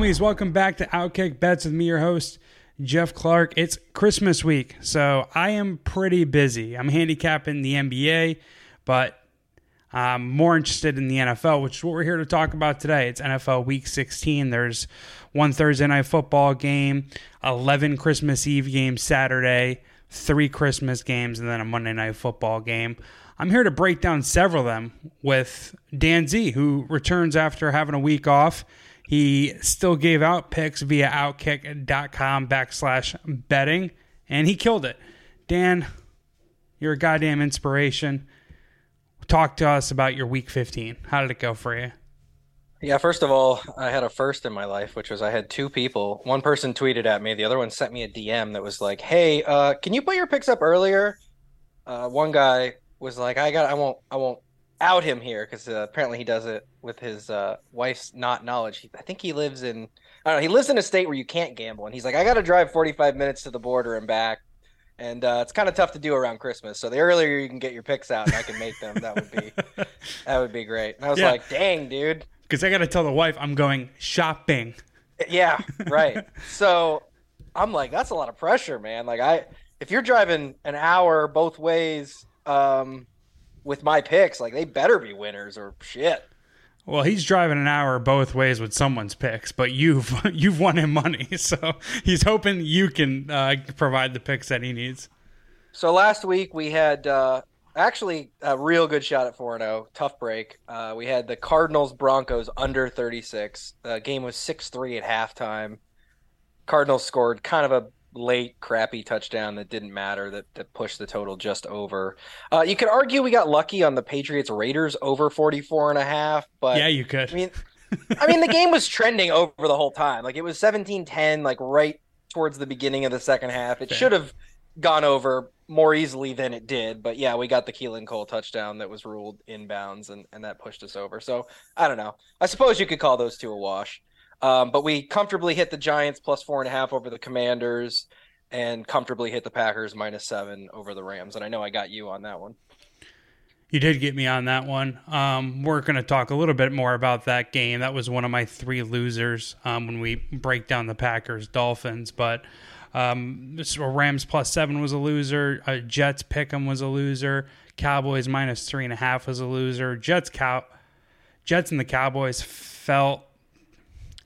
Homies? Welcome back to Outkick Bets with me, your host, Geoff Clark. It's Christmas week, so I am pretty busy. I'm handicapping the NBA, but I'm more interested in the NFL, which is what we're here to talk about today. It's NFL Week 16. There's one Thursday night football game, 11 Christmas Eve games Saturday, three Christmas games, and then a Monday night football game. I'm here to break down several of them with Dan Z, who returns after having a week off. He still gave out picks via outkick.com backslash betting, and he killed it. Dan, you're a goddamn inspiration. Talk to us about your week 15. How did it go for you? Yeah, first of all, I had a first in my life, which was I had two people. One person tweeted at me, the other one sent me a DM that was like, "Hey, uh, can you put your picks up earlier?" Uh, one guy was like, "I got, I won't, I won't out him here because uh, apparently he does it with his uh, wife's not knowledge. He, I think he lives in, I don't know, he lives in a state where you can't gamble, and he's like, I got to drive 45 minutes to the border and back." And uh, it's kind of tough to do around Christmas. So the earlier you can get your picks out and I can make them, that would be that would be great. And I was Yeah. like, "Dang, dude, Because I got to tell the wife I'm going shopping. Yeah, right. so I'm like, that's a lot of pressure, man. Like I if you're driving an hour both ways, um, with my picks, like they better be winners or shit. Well, he's driving an hour both ways with someone's picks, but you've you've won him money, so he's hoping you can uh, provide the picks that he needs. So last week we had uh actually a real good shot at 4 0. Tough break. Uh, we had the Cardinals Broncos under 36. The game was 6 3 at halftime. Cardinals scored kind of a late, crappy touchdown that didn't matter that, that pushed the total just over. Uh, you could argue we got lucky on the Patriots Raiders over 44 and a half, but yeah, you could. I mean, I mean, the game was trending over the whole time. Like it was 17-10, like right towards the beginning of the second half. It should have gone over more easily than it did. But yeah, we got the Keelan Cole touchdown that was ruled inbounds, and and that pushed us over. So I don't know. I suppose you could call those two a wash. Um, but we comfortably hit the Giants plus four and a half over the Commanders, and comfortably hit the Packers minus seven over the Rams. And I know I got you on that one. You did get me on that one. Um, we're going to talk a little bit more about that game. That was one of my three losers um, when we break down the Packers Dolphins. But um, Rams plus seven was a loser. Uh, Jets pick'em was a loser. Cowboys minus three and a half was a loser. Jets cow, Jets and the Cowboys felt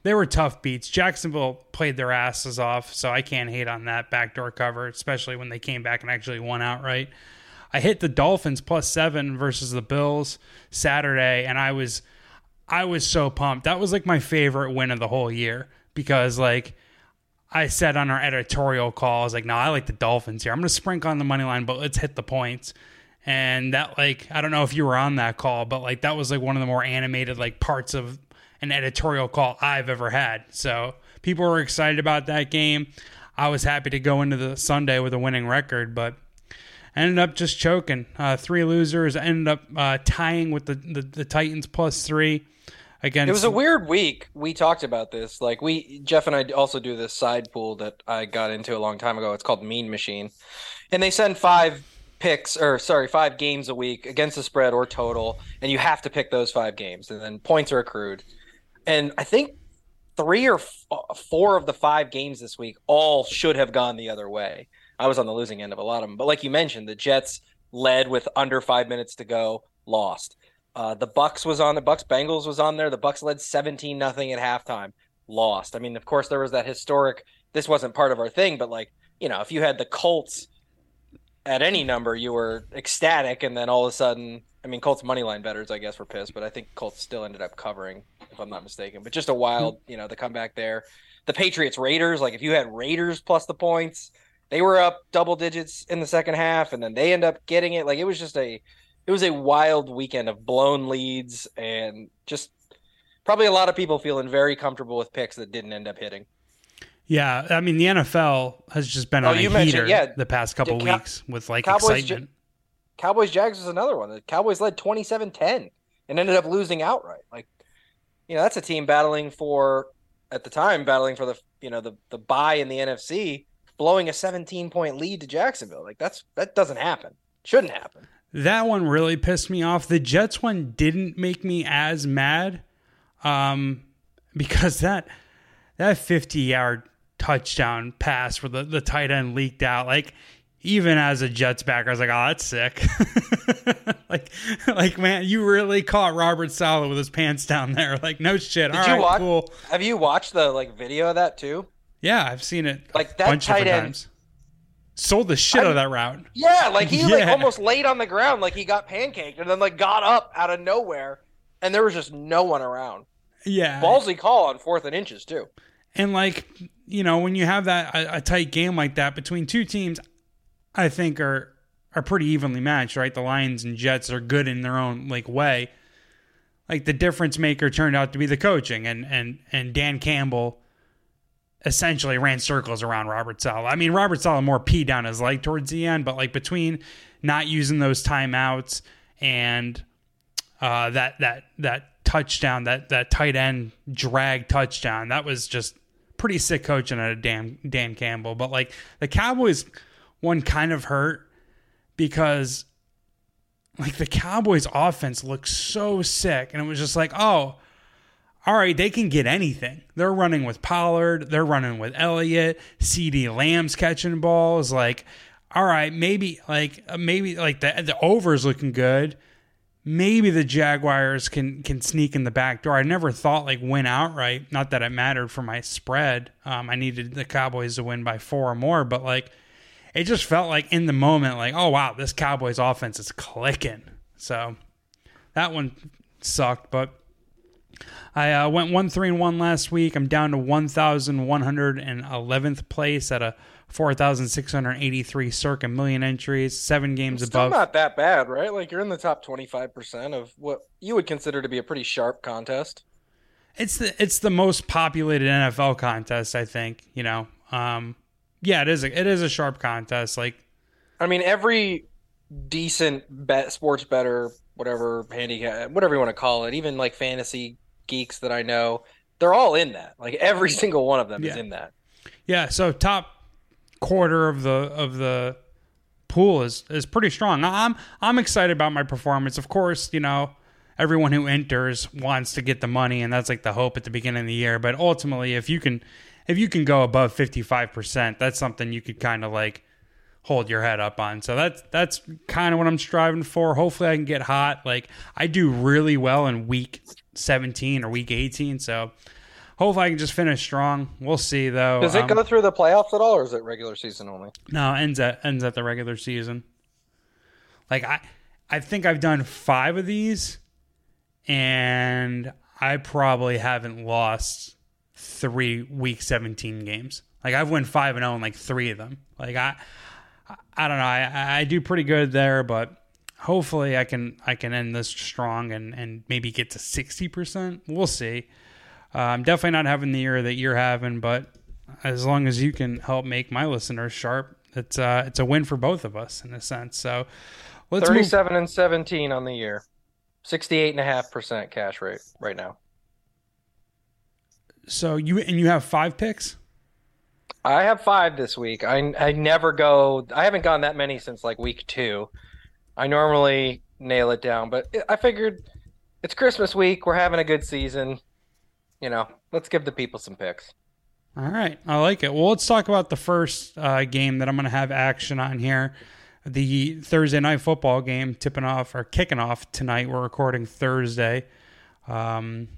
they were tough beats. Jacksonville played their asses off, so I can't hate on that backdoor cover, especially when they came back and actually won outright. I hit the Dolphins plus seven versus the Bills Saturday, and I was I was so pumped. That was like my favorite win of the whole year because like I said on our editorial call, I was like, no, I like the Dolphins here. I'm gonna sprinkle on the money line, but let's hit the points. And that like I don't know if you were on that call, but like that was like one of the more animated like parts of an editorial call I've ever had. So people were excited about that game. I was happy to go into the Sunday with a winning record, but ended up just choking. Uh, three losers. Ended up uh, tying with the, the, the Titans plus three against. It was a weird week. We talked about this. Like we, Geoff and I also do this side pool that I got into a long time ago. It's called Mean Machine, and they send five picks or sorry, five games a week against the spread or total, and you have to pick those five games, and then points are accrued. And I think three or f- four of the five games this week all should have gone the other way. I was on the losing end of a lot of them, but like you mentioned, the Jets led with under five minutes to go, lost. Uh, the Bucks was on the Bucks Bengals was on there. The Bucks led 17 nothing at halftime, lost. I mean, of course, there was that historic. This wasn't part of our thing, but like you know, if you had the Colts at any number, you were ecstatic, and then all of a sudden, I mean, Colts money line betters, I guess, were pissed, but I think Colts still ended up covering, if I'm not mistaken. But just a wild, you know, the comeback there. The Patriots Raiders, like if you had Raiders plus the points, they were up double digits in the second half, and then they end up getting it. Like it was just a, it was a wild weekend of blown leads and just probably a lot of people feeling very comfortable with picks that didn't end up hitting. Yeah, I mean the NFL has just been Oh, on a heater yeah, the past couple Cow- weeks with like Cowboys excitement. Cowboys Jags was another one. The Cowboys led 27-10 and ended up losing outright. Like, you know, that's a team battling for at the time battling for the you know the the bye in the NFC, blowing a 17 point lead to Jacksonville. Like that's that doesn't happen. Shouldn't happen. That one really pissed me off. The Jets one didn't make me as mad, um, because that that fifty yard touchdown pass where the, the tight end leaked out, like even as a Jets backer, I was like, oh, that's sick. like, like man, you really caught Robert Saleh with his pants down there. Like, no shit. Did All you right, watch- cool. Have you watched the like video of that too? Yeah, I've seen it Like, a that bunch of tight end- times. Sold the shit out of that route. Yeah, like he like almost laid on the ground like he got pancaked and then like got up out of nowhere and there was just no one around. Yeah, Ballsy call on fourth and inches too. And like you know, when you have that a, a tight game like that between two teams, I think are are pretty evenly matched, right? The Lions and Jets are good in their own like way. Like the difference maker turned out to be the coaching, and and and Dan Campbell essentially ran circles around Robert Saleh. I mean, Robert Saleh more pee down his leg towards the end, but like between not using those timeouts and uh, that that that touchdown, that that tight end drag touchdown, that was just pretty sick coaching out of Dan Dan Campbell. But like the Cowboys one kind of hurt because like the Cowboys offense looked so sick and it was just like, oh, all right, they can get anything. They're running with Pollard, they're running with Elliott, CeeDee Lamb's catching balls. Like, all right, maybe like uh, maybe like the the is looking good. Maybe the Jaguars can can sneak in the back door. I never thought like win outright. Not that it mattered for my spread. Um, I needed the Cowboys to win by four or more, but like it just felt like in the moment, like oh wow, this Cowboys offense is clicking. So that one sucked, but I uh, went one three and one last week. I'm down to one thousand one hundred and eleventh place at a four thousand six hundred eighty three circa million entries, seven games Still above. not that bad, right? Like you're in the top 25% of what you would consider to be a pretty sharp contest. It's the it's the most populated NFL contest, I think. You know, um, yeah, it is. A, it is a sharp contest. Like I mean, every decent bet, sports better, whatever handicap, whatever you want to call it, even like fantasy geeks that I know, they're all in that. Like every single one of them is in that. Yeah, so top quarter of the of the pool is is pretty strong. I'm I'm excited about my performance. Of course, you know, everyone who enters wants to get the money and that's like the hope at the beginning of the year, but ultimately if you can if you can go above 55%, that's something you could kind of like hold your head up on. So that's that's kind of what I'm striving for. Hopefully I can get hot. Like I do really well in week 17 or week 18, so hopefully I can just finish strong. We'll see though. Does it Um, go through the playoffs at all, or is it regular season only? no, ends at ends at the regular season. Like I I think I've done 5 of these and I probably haven't lost 3 week 17 games. Like I've won 5 and 0 in like 3 of them. Like I I don't know. I I do pretty good there, but hopefully I can I can end this strong and and maybe get to 60%. We'll see. Uh, I'm definitely not having the year that you're having, but as long as you can help make my listeners sharp, it's uh it's a win for both of us in a sense. So let's move. 37 and 17 on the year. 68.5% cash rate right now. So you and you have five picks. I have five this week. I I never go. I haven't gone that many since like week two. I normally nail it down, but I figured it's Christmas week. We're having a good season. You know, let's give the people some picks. All right, I like it. Well, let's talk about the first uh, game that I'm going to have action on here. The Thursday night football game tipping off or kicking off tonight. We're recording Thursday, um,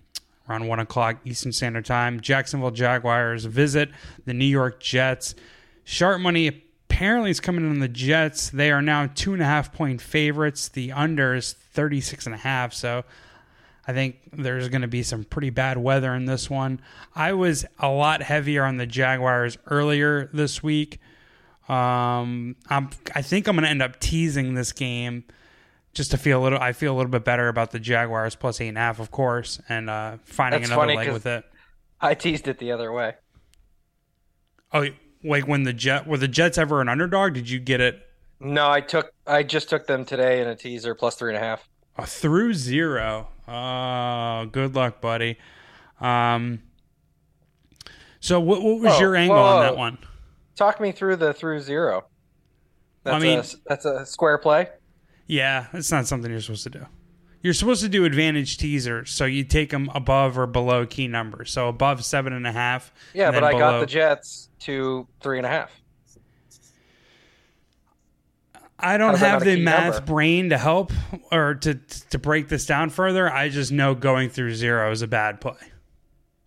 around one o'clock Eastern Standard Time. Jacksonville Jaguars visit the New York Jets. Sharp money apparently is coming in on the Jets. They are now two and a half point favorites. The under is 36 and a half. So I think there's going to be some pretty bad weather in this one. I was a lot heavier on the Jaguars earlier this week. Um, I'm I think I'm gonna end up teasing this game just to feel a little. I feel a little bit better about the Jaguars plus eight and a half, of course, and uh, finding That's another leg with it. I teased it the other way. Oh, like when the Jet were the Jets ever an underdog? Did you get it No, I took I just took them today in a teaser plus three and a half. through zero? Oh, good luck, buddy. Um, so what what was Whoa, your angle whoa, on that one? Talk me through the through zero. Well, I mean- a that's a square play. Yeah, it's not something you're supposed to do. You're supposed to do advantage teasers, so you take them above or below key numbers. So above seven and a half. Yeah, but I got the Jets to three and a half. I don't have the math number? brain to help or to to break this down further. I just know going through zero is a bad play.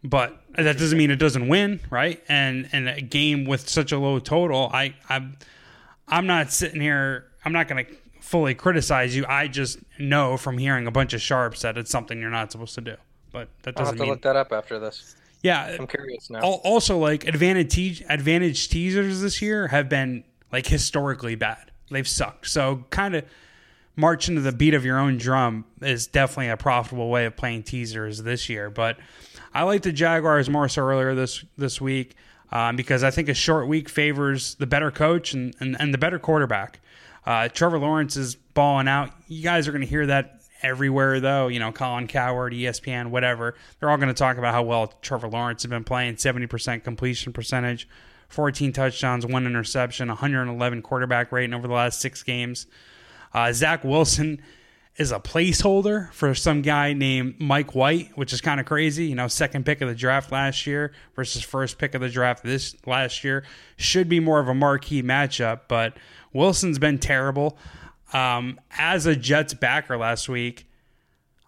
But that doesn't mean it doesn't win, right? And and a game with such a low total, I I'm I'm not sitting here. I'm not going to fully criticize you. I just know from hearing a bunch of sharps that it's something you're not supposed to do. But that I'll have doesn't to mean look that up after this. yeah. I'm curious now. Also, like advantage te- advantage teasers this year have been like historically bad. They've sucked. So kind of marching to the beat of your own drum is definitely a profitable way of playing teasers this year. But I like the Jaguars more so earlier this this week um, because I think a short week favors the better coach and, and, and the better quarterback. Uh, Trevor Lawrence is balling out. You guys are going to hear that everywhere, though. You know, Colin Cowherd, ESPN, whatever. They're all going to talk about how well Trevor Lawrence has been playing 70% completion percentage, 14 touchdowns, one interception, 111 quarterback rating over the last six games. Uh, Zach Wilson is a placeholder for some guy named Mike White, which is kind of crazy. You know, second pick of the draft last year versus first pick of the draft this last year should be more of a marquee matchup, but Wilson's been terrible. Um, as a Jets backer last week,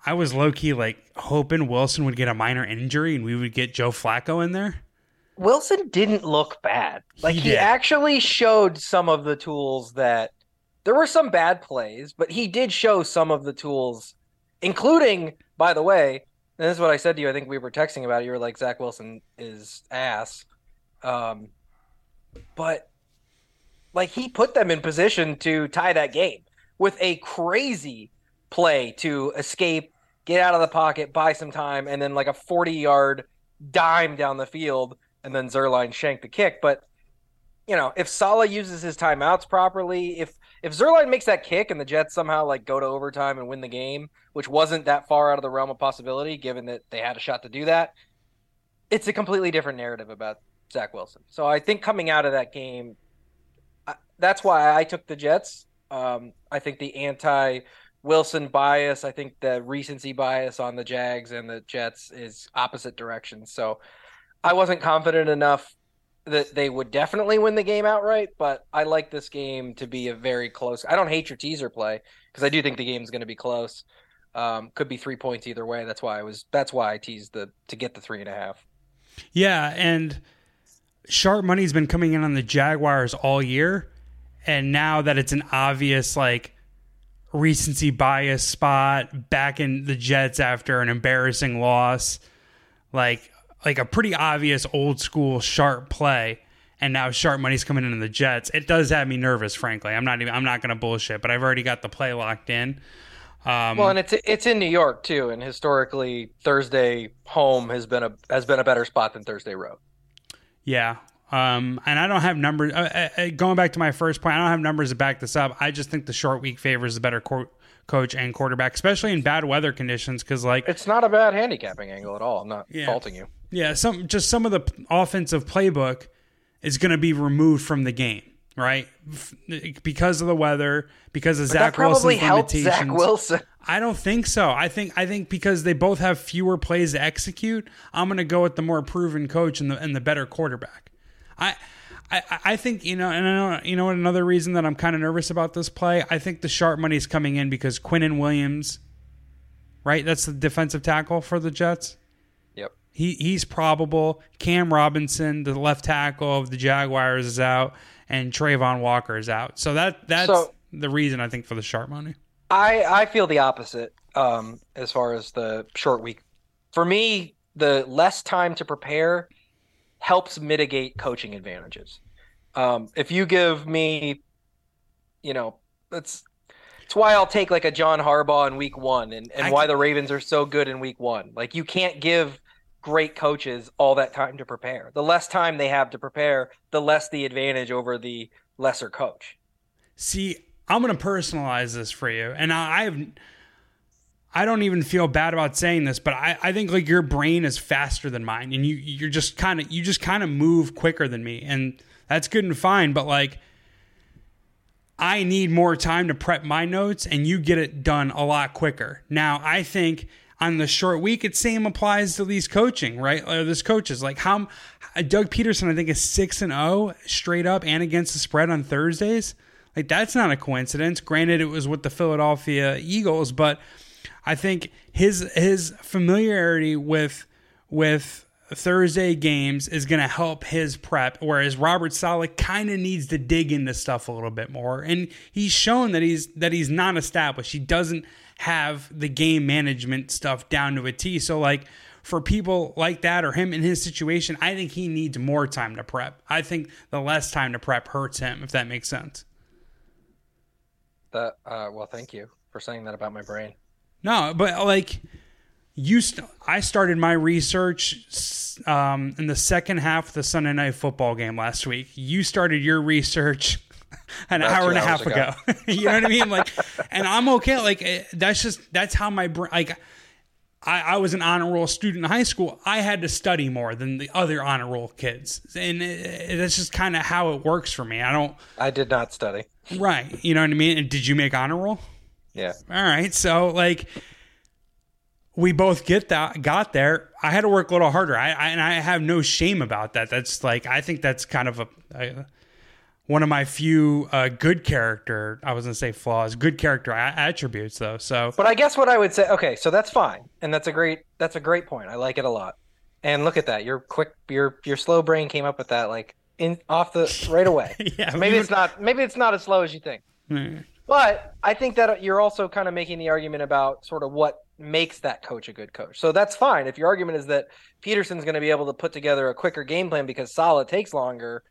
I was low key like hoping Wilson would get a minor injury and we would get Joe Flacco in there. Wilson didn't look bad. Like He he, actually showed some of the tools that there were some bad plays, but he did show some of the tools, including, by the way, and this is what I said to you. I think we were texting about it. You were like, Zach Wilson is ass. Um, but like he put them in position to tie that game with a crazy play to escape, get out of the pocket, buy some time, and then like a 40 yard dime down the field, and then Zuerlein shanked the kick. But you know, if Saleh uses his timeouts properly, if if Zuerlein makes that kick and the Jets somehow like go to overtime and win the game, which wasn't that far out of the realm of possibility, given that they had a shot to do that, it's a completely different narrative about Zach Wilson. So I think coming out of that game, that's why I took the Jets. Um, I think the anti Wilson bias, I think the recency bias on the Jags and the Jets is opposite directions. So I wasn't confident enough that they would definitely win the game outright, but I like this game to be a very close. I don't hate your teaser play because I do think the game's going to be close. Um, could be three points either way. That's why I was. That's why I teased the to get the three and a half. Yeah, and sharp money's been coming in on the Jaguars all year, and now that it's an obvious like recency bias spot back in the Jets after an embarrassing loss, like like a pretty obvious old school sharp play, and now sharp money's coming in on the Jets. It does have me nervous, frankly. I'm not even I'm not gonna bullshit, but I've already got the play locked in. Um, Well, and it's it's in New York too, and historically Thursday home has been a has been a better spot than Thursday road. Yeah. Um, and I don't have numbers. Uh, uh, going back to my first point, I don't have numbers to back this up. I just think the short week favors the better co- coach and quarterback, especially in bad weather conditions. Because, like, It's not a bad handicapping angle at all. I'm not Yeah. faulting you. yeah, some just some of the offensive playbook is going to be removed from the game, right? F- Because of the weather, because of That Zach Wilson's limitations. Zach Wilson. I don't think so. I think I think because they both have fewer plays to execute, I'm going to go with the more proven coach and the and the better quarterback. I. I, I think you know, and I know you know what another reason that I'm kind of nervous about this play. I think the sharp money is coming in because Quinnen Williams, right? That's the defensive tackle for the Jets. Yep. He he's probable. Cam Robinson, the left tackle of the Jaguars, is out, and Travon Walker is out. So that that's So- the reason I think for the sharp money. I I feel the opposite um, as far as the short week. For me, the less time to prepare helps mitigate coaching advantages. Um, if you give me, you know, that's it's why I'll take like a John Harbaugh in week one and, and I why can- the Ravens are so good in week one. Like you can't give great coaches all that time to prepare. The less time they have to prepare, the less the advantage over the lesser coach. See, I'm going to personalize this for you, and I, I have. I don't even feel bad about saying this, but I, I think like your brain is faster than mine, and you you're just kind of you just kind of move quicker than me, and that's good and fine. But like, I need more time to prep my notes, and you get it done a lot quicker. Now, I think on the short week, it same applies to these coaching, right? Or this coaches like how Doug Pederson, I think is six and zero straight up and against the spread on Thursdays. Like that's not a coincidence. Granted, it was with the Philadelphia Eagles, but I think his his familiarity with with Thursday games is going to help his prep. Whereas Robert Saleh kind of needs to dig into stuff a little bit more, and he's shown that he's that he's not established. He doesn't have the game management stuff down to a T. So like for people like that or him in his situation, I think he needs more time to prep. I think the less time to prep hurts him, if that makes sense. That uh, well, thank you for saying that about my brain. No, but like you, st- I started my research um, in the second half of the Sunday night football game last week. You started your research an hour and a half ago. you know what I mean? Like, and I'm okay. Like, eh, that's just that's how my brain. Like, I, I was an honor roll student in high school. I had to study more than the other honor roll kids, and eh, that's just kind of how it works for me. I don't. I did not study. Right. You know what I mean? And did you make honor roll? Yeah. All right. So like we both get that got there. I had to work a little harder. I, I and I have no shame about that. That's like I think that's kind of a, a one of my few uh, good character. I was gonna say flaws, good character a- attributes though. So But I guess what I would say, okay, so that's fine, and that's a great that's a great point. I like it a lot. And look at that, your quick, your your slow brain came up with that like in off the right away. yeah, maybe we it's not maybe it's not as slow as you think. would- But I think that you're also kind of making the argument about sort of what makes that coach a good coach. So that's fine. If your argument is that Pederson's going to be able to put together a quicker game plan because Saleh takes longer,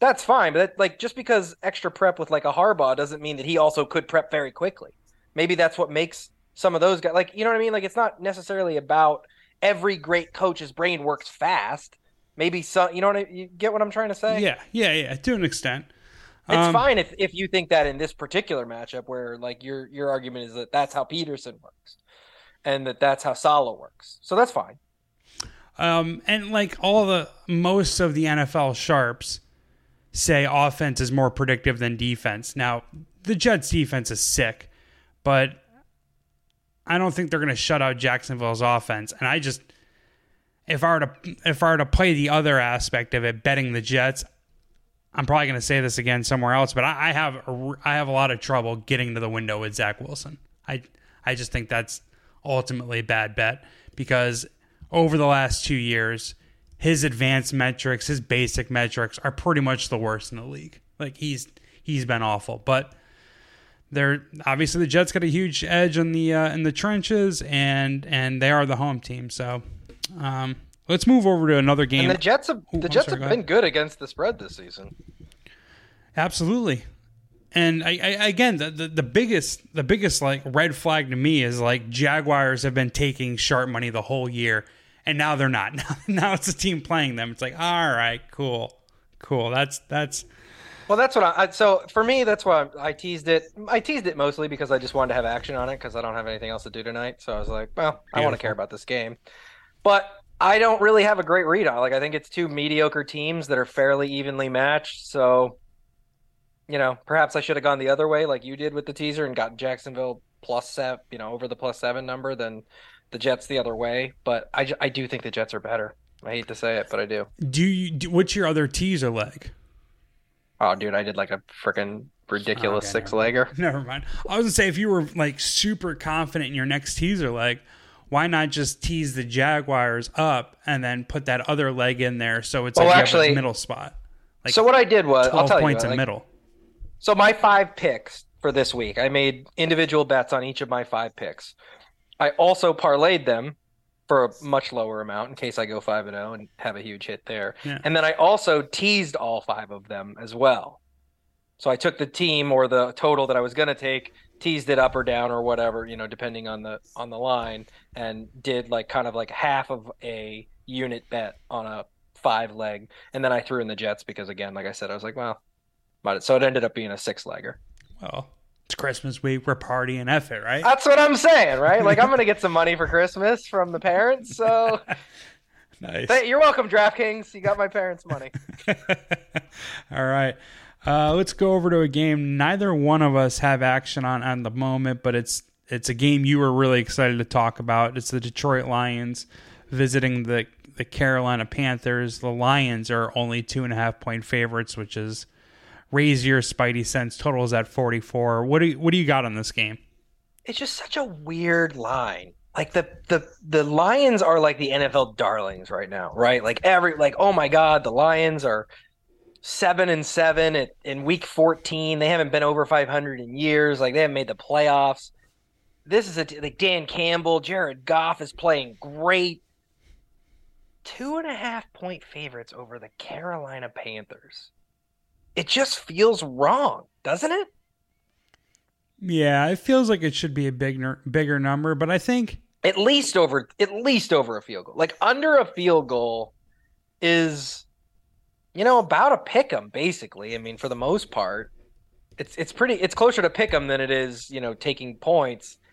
that's fine. But that, like just because extra prep with like a Harbaugh doesn't mean that he also could prep very quickly. Maybe that's what makes some of those guys like you know what I mean. Like it's not necessarily about every great coach's brain works fast. Maybe some, you know what I, you get what I'm trying to say? yeah, yeah, yeah, to an extent. It's Um, fine if, if you think that in this particular matchup, where like your your argument is that that's how Pederson works, and that that's how Saleh works. So that's fine. Um, and like all the most of the NFL sharps say offense is more predictive than defense. Now, the Jets defense is sick, but I don't think they're going to shut out Jacksonville's offense. And I just if I were to if I were to play the other aspect of it, betting the Jets, I'm probably going to say this again somewhere else, but I, I have a, I have a lot of trouble getting to the window with Zach Wilson. I I just think that's ultimately a bad bet because over the last two years, his advanced metrics, his basic metrics are pretty much the worst in the league. Like he's he's been awful, but they're obviously the Jets got a huge edge in the uh, in the trenches, and and they are the home team. So um, let's move over to another game. And the Jets have Ooh, the Jets sorry, go have been good against the spread this season. Absolutely. And I, I again the, the the biggest the biggest like red flag to me is like Jaguars have been taking sharp money the whole year and now they're not. Now, now it's a team playing them. It's like, all right, cool. Cool. That's that's Well, that's what I. I- So for me, that's why I teased it. I teased it mostly because I just wanted to have action on it because I don't have anything else to do tonight. So I was like, well, I want to care about this game, but I don't really have a great read on. Like I think it's two mediocre teams that are fairly evenly matched. So, you know, perhaps I should have gone the other way, like you did with the teaser, and got Jacksonville plus seven, you know, over the plus seven number than the Jets the other way. But I, I do think the Jets are better. I hate to say it, but I do. do you do, what's your other teaser leg? Oh, dude, I did like a freaking ridiculous Okay, six legger. Never mind. I was gonna say if you were like super confident in your next teaser leg, why not just tease the Jaguars up and then put that other leg in there so it's Well, like actually- a middle spot. Like so what I did was, I'll tell points you, in like, middle. So my five picks for this week, I made individual bets on each of my five picks. I also parlayed them for a much lower amount in case I go five and zero and have a huge hit there. Yeah. And then I also teased all five of them as well. So I took the team or the total that I was going to take, teased it up or down or whatever, you know, depending on the on the line, and did like kind of like half of a unit bet on a five leg, and then I threw in the Jets because again, like I said, I was like, well, but so it ended up being a six legger. Well, it's Christmas week. We're partying F it, right? That's what I'm saying, right? Like I'm gonna get some money for Christmas from the parents, so nice. Hey, you're welcome, DraftKings. You got my parents' money. All right. Uh, let's go over to a game neither one of us have action on at the moment, but it's it's a game you were really excited to talk about. It's the Detroit Lions visiting the the Carolina Panthers. The Lions are only two and a half point favorites, which is raise your Spidey sense. Total is at forty four. What do you, what do you got on this game? It's just such a weird line. Like the the the Lions are like the NFL darlings right now, right? Like every like oh my god, the Lions are seven and seven at, in week 14 they haven't been over 500 in years. Like they haven't made the playoffs. This is a like dan campbell jared goff is playing great. Two and a half point favorites over the carolina panthers. It just feels wrong doesn't it? Yeah, it feels like it should be a bigger bigger number, but I think at least over at least over a field goal. Like under a field goal is you know, about a pick 'em, basically. I mean, for the most part, it's it's pretty it's closer to pick 'em than it is, you know, taking points.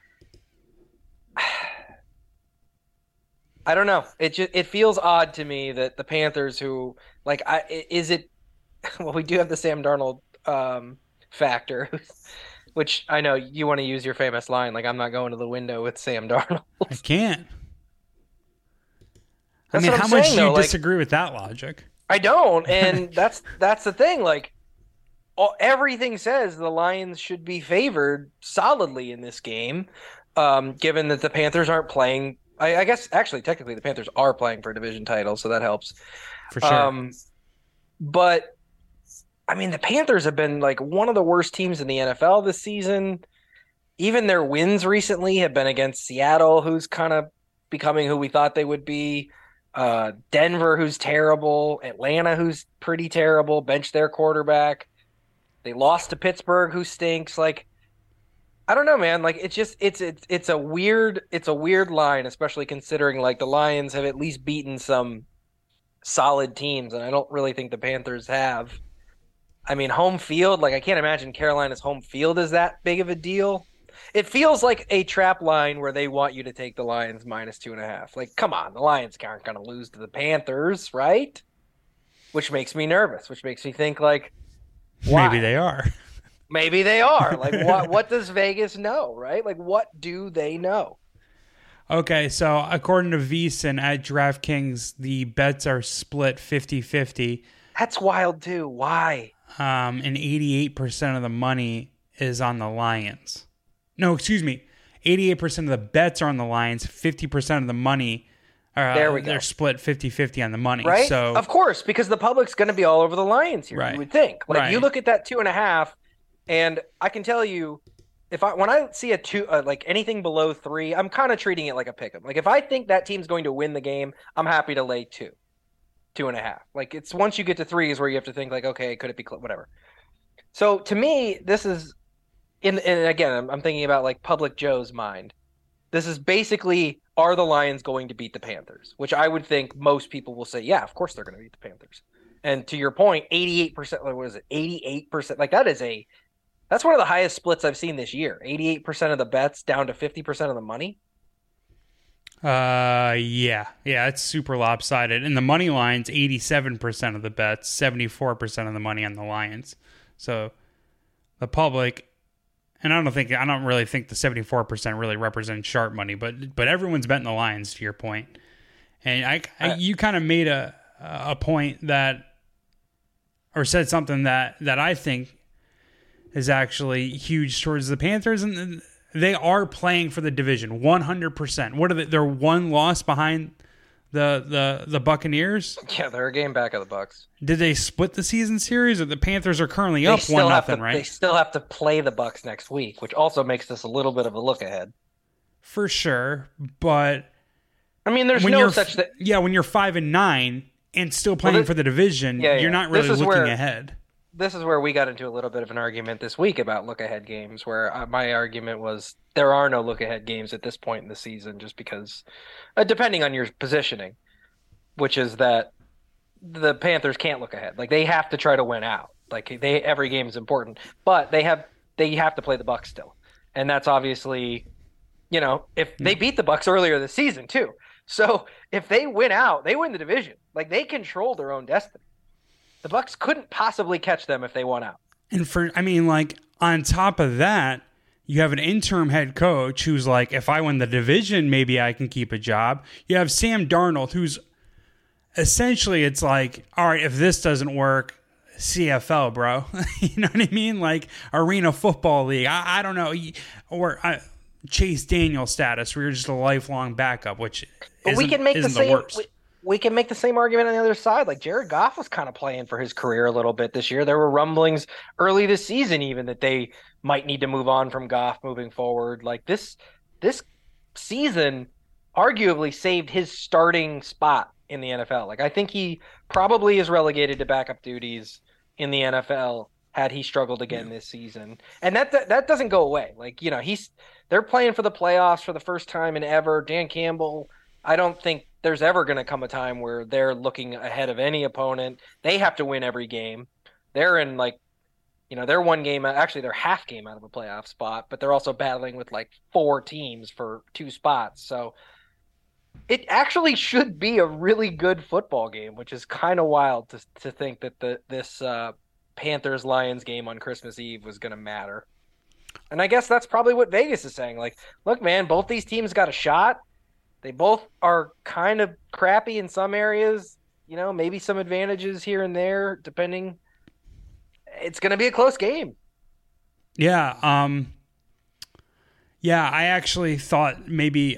I don't know. It just it feels odd to me that the Panthers, who like, I is it? Well, we do have the Sam Darnold um, factor, which I know you want to use your famous line, like I'm not going to the window with Sam Darnold. I can't. That's I mean, how much do you though, like- disagree with that logic? I don't, and that's that's the thing. Like, all, everything says the Lions should be favored solidly in this game, um, given that the Panthers aren't playing. I, I guess actually, technically, the Panthers are playing for a division title, so that helps. For sure. Um, but I mean, the Panthers have been like one of the worst teams in the NFL this season. Even their wins recently have been against Seattle, who's kind of becoming who we thought they would be. Uh, Denver, who's terrible. Atlanta, who's pretty terrible. Bench their quarterback. They lost to Pittsburgh, who stinks. Like, I don't know, man. Like, it's just it's it's it's a weird it's a weird line, especially considering like the Lions have at least beaten some solid teams, and I don't really think the Panthers have. I mean, home field, like I can't imagine Carolina's home field is that big of a deal. It feels like a trap line where they want you to take the Lions minus two and a half. Like, come on, the Lions aren't going to lose to the Panthers, right? Which makes me nervous. Which makes me think like, why? Maybe they are. maybe they are. Like, what? What does Vegas know, right? Like, what do they know? Okay, so according to VSiN at DraftKings, the bets are split 50-50. That's wild too. Why? Um, and 88% of the money is on the Lions. No, excuse me. 88% of the bets are on the Lions. 50% of the money uh, There we go. They're split 50-50 on the money. right? So of course, because the public's going to be all over the Lions here. Right. You would think. Like Right. you look at that two and a half, and I can tell you, if I when I see a two uh, like anything below three, I'm kind of treating it like a pick 'em. Like if I think that team's going to win the game, I'm happy to lay two, two and a half. Like it's once you get to three is where you have to think like, okay, could it be cl- whatever. So to me, this is in and again, I'm, I'm thinking about like public Joe's mind. This is basically are the Lions going to beat the Panthers? Which I would think most people will say, yeah, of course they're going to beat the Panthers. And to your point, 88%, like, what is it? 88%. Like that is a that's one of the highest splits I've seen this year. 88% of the bets down to 50% of the money. Uh, yeah, yeah, it's super lopsided. And the money lines, eighty-seven percent of the bets, seventy-four percent of the money on the Lions. So the public, and I don't think I don't really think the seventy-four percent really represents sharp money, but but everyone's betting the Lions. To your point, and I, I Uh, you kind of made a a point that, or said something that that I think is actually huge towards the Panthers, and they are playing for the division 100%. What are they? They're one loss behind the the the Buccaneers. Yeah, they're a game back of the Bucks. Did they split the season series, or the Panthers are currently They up one nothing? to, Right, They still have to play the Bucks next week, which also makes this a little bit of a look ahead. for sure. But I mean, there's no such thing. yeah when you're five and nine and still playing thi- for the division, Yeah, you're not really looking where- ahead. This is where we got into a little bit of an argument this week about look ahead games, where uh, my argument was there are no look ahead games at this point in the season, just because, uh, depending on your positioning, which is that the Panthers can't look ahead. Like they have to try to win out. Like they every game is important, but they have they have to play the Bucks still, and that's obviously, you know, if they beat the Bucks earlier this season too. So if they win out, they win the division. Like they control their own destiny. The Bucks couldn't possibly catch them if they won out. And for, I mean, like, on top of that, you have an interim head coach who's like, if I win the division, maybe I can keep a job. You have Sam Darnold, who's essentially, it's like, all right, if this doesn't work, CFL, bro. you know what I mean? Like Arena Football League. I, I don't know. Or uh, Chase Daniel status, where you're just a lifelong backup, which But we can make the same. worst. we, we can make the same argument on the other side. Like Jared Goff was kind of playing for his career a little bit this year. There were rumblings early this season, even that they might need to move on from Goff moving forward. Like this, this season arguably saved his starting spot in the NFL. Like I think he probably is relegated to backup duties in the NFL had he struggled again this season. And that, that that doesn't go away. Like, you know, he's they're playing for the playoffs for the first time in ever. Dan Campbell, I don't think there's ever going to come a time where they're looking ahead of any opponent. They have to win every game. They're in like you know, they're one game actually they're half game out of a playoff spot, but they're also battling with like four teams for two spots. So it actually should be a really good football game, which is kind of wild to to think that the this uh, Panthers Lions game on Christmas Eve was going to matter. And I guess that's probably what Vegas is saying. Like, look, man, both these teams got a shot. They both are kind of crappy in some areas. You know, maybe some advantages here and there, depending. It's going to be a close game. Yeah. Um, yeah, I actually thought maybe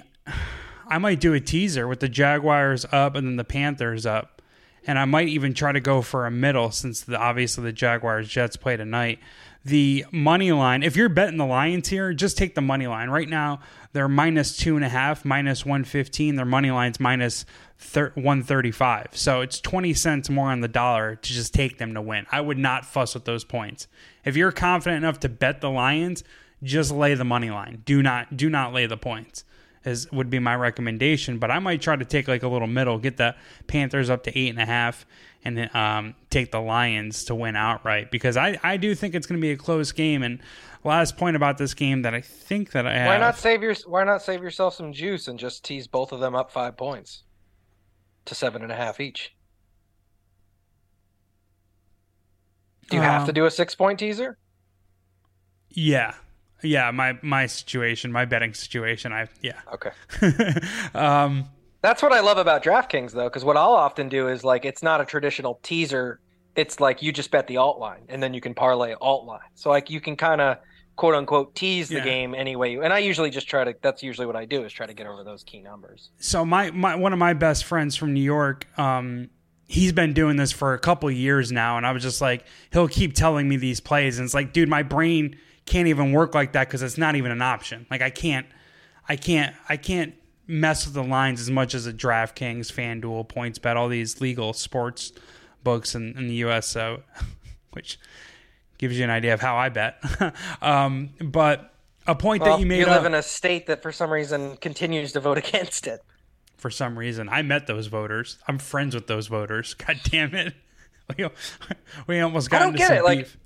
I might do a teaser with the Jaguars up and then the Panthers up. And I might even try to go for a middle since the, obviously the Jaguars Jets play tonight. The money line, if you're betting the Lions here, just take the money line. Right now, they're minus two and a half, minus 115. Their money line's minus thir- 135. So it's 20 cents more on the dollar to just take them to win. I would not fuss with those points. If you're confident enough to bet the Lions, just lay the money line. Do not do not lay the points. Is would be my recommendation. But I might try to take like a little middle, get the Panthers up to eight and a half, and um, take the Lions to win outright because I, I do think it's going to be a close game. And last point about this game that I think that I have. Why not save your Why not save yourself some juice and just tease both of them up five points to seven and a half each? Do you have Um, to do a six point teaser? Yeah, yeah. My my situation, my betting situation. I yeah. Okay. um, That's what I love about DraftKings, though, because what I'll often do is like it's not a traditional teaser. It's like you just bet the alt line, and then you can parlay alt line. So like you can kind of quote unquote tease the Yeah. game anyway. And I usually just try to. That's usually what I do is try to get over those key numbers. so my, my one of my best friends from New York, um, he's been doing this for a couple years now, and I was just like, he'll keep telling me these plays, and it's like, dude, my brain can't even work like that because it's not even an option. Like I can't, I can't, I can't mess with the lines as much as a DraftKings, FanDuel, PointsBet, all these legal sports books in, in the U.S. So, which gives you an idea of how I bet. um, but a point Well, that you made you up, live in a state that for some reason continues to vote against it. for some reason. I met those voters. I'm friends with those voters. God damn it. We, we almost got I don't into get it, like- beef.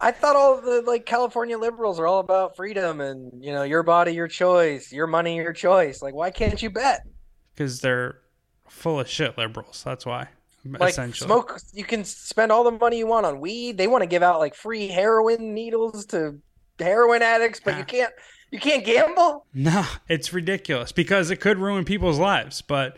I thought all the like California liberals are all about freedom and you know your body, your choice, your money, your choice. Like, why can't you bet? because they're full of shit liberals. That's why. Like, essentially. smoke. You can spend all the money you want on weed. They want to give out like free heroin needles to heroin addicts, but Yeah. you can't. You can't gamble. No, it's ridiculous because it could ruin people's lives. But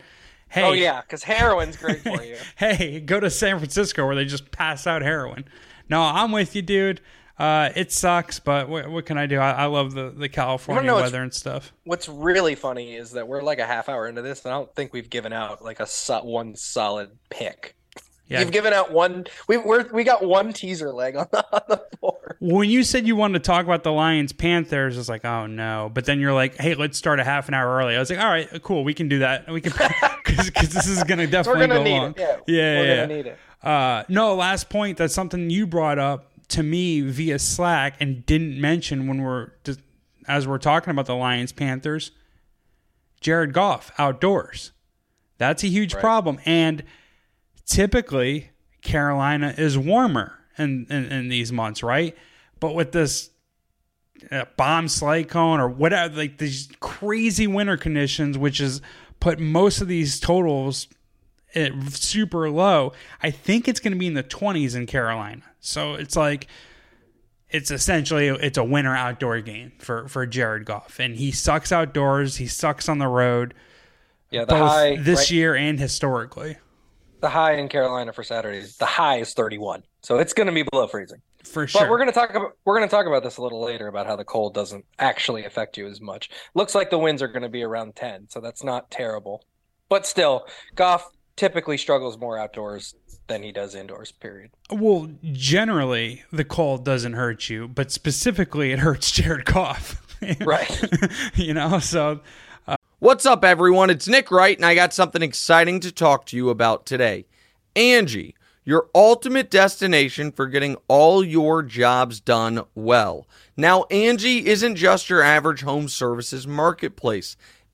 hey, Oh yeah, because heroin's great for you. hey, go to San Francisco where they just pass out heroin. No, I'm with you, dude. Uh, it sucks, but what, what can I do? I, I love the, the California weather and stuff. What's really funny is that we're like a half hour into this, and I don't think we've given out like a so- one solid pick. Yeah. You've given out one. We we're, we got one teaser leg on the, on the board. When you said you wanted to talk about the Lions Panthers, it's like, oh no. But then you're like, hey, let's start a half an hour early. I was like, all right, cool, we can do that. We can because this is gonna definitely gonna go need long. it. Yeah, yeah, we're yeah. gonna need it. Uh, no, last point. That's something you brought up to me via Slack and didn't mention when we're as we're talking about the Lions Panthers. Jared Goff outdoors. That's a huge problem, and typically Carolina is warmer in, in, in these months, right? But with this uh, bomb cyclone or whatever, like these crazy winter conditions, which has put most of these totals super low. I think it's going to be in the 20s in Carolina. So it's like it's essentially it's a winter outdoor game for for Jared Goff, and he sucks outdoors. He sucks on the road, Yeah, the high this right- year and historically. the high in Carolina for Saturdays. The high is 31, so it's going to be below freezing. For sure. But we're going to talk about we're going to talk about this a little later about how the cold doesn't actually affect you as much. Looks like the winds are going to be around 10, so that's not terrible. But still, Goff typically struggles more outdoors than he does indoors. Period. Well, generally, the cold doesn't hurt you, but specifically, it hurts Jared Goff. Right. you know, so uh, What's up, everyone? It's Nick Wright, and I got something exciting to talk to you about today. Angie, your ultimate destination for getting all your jobs done well. Now, Angie isn't just your average home services marketplace.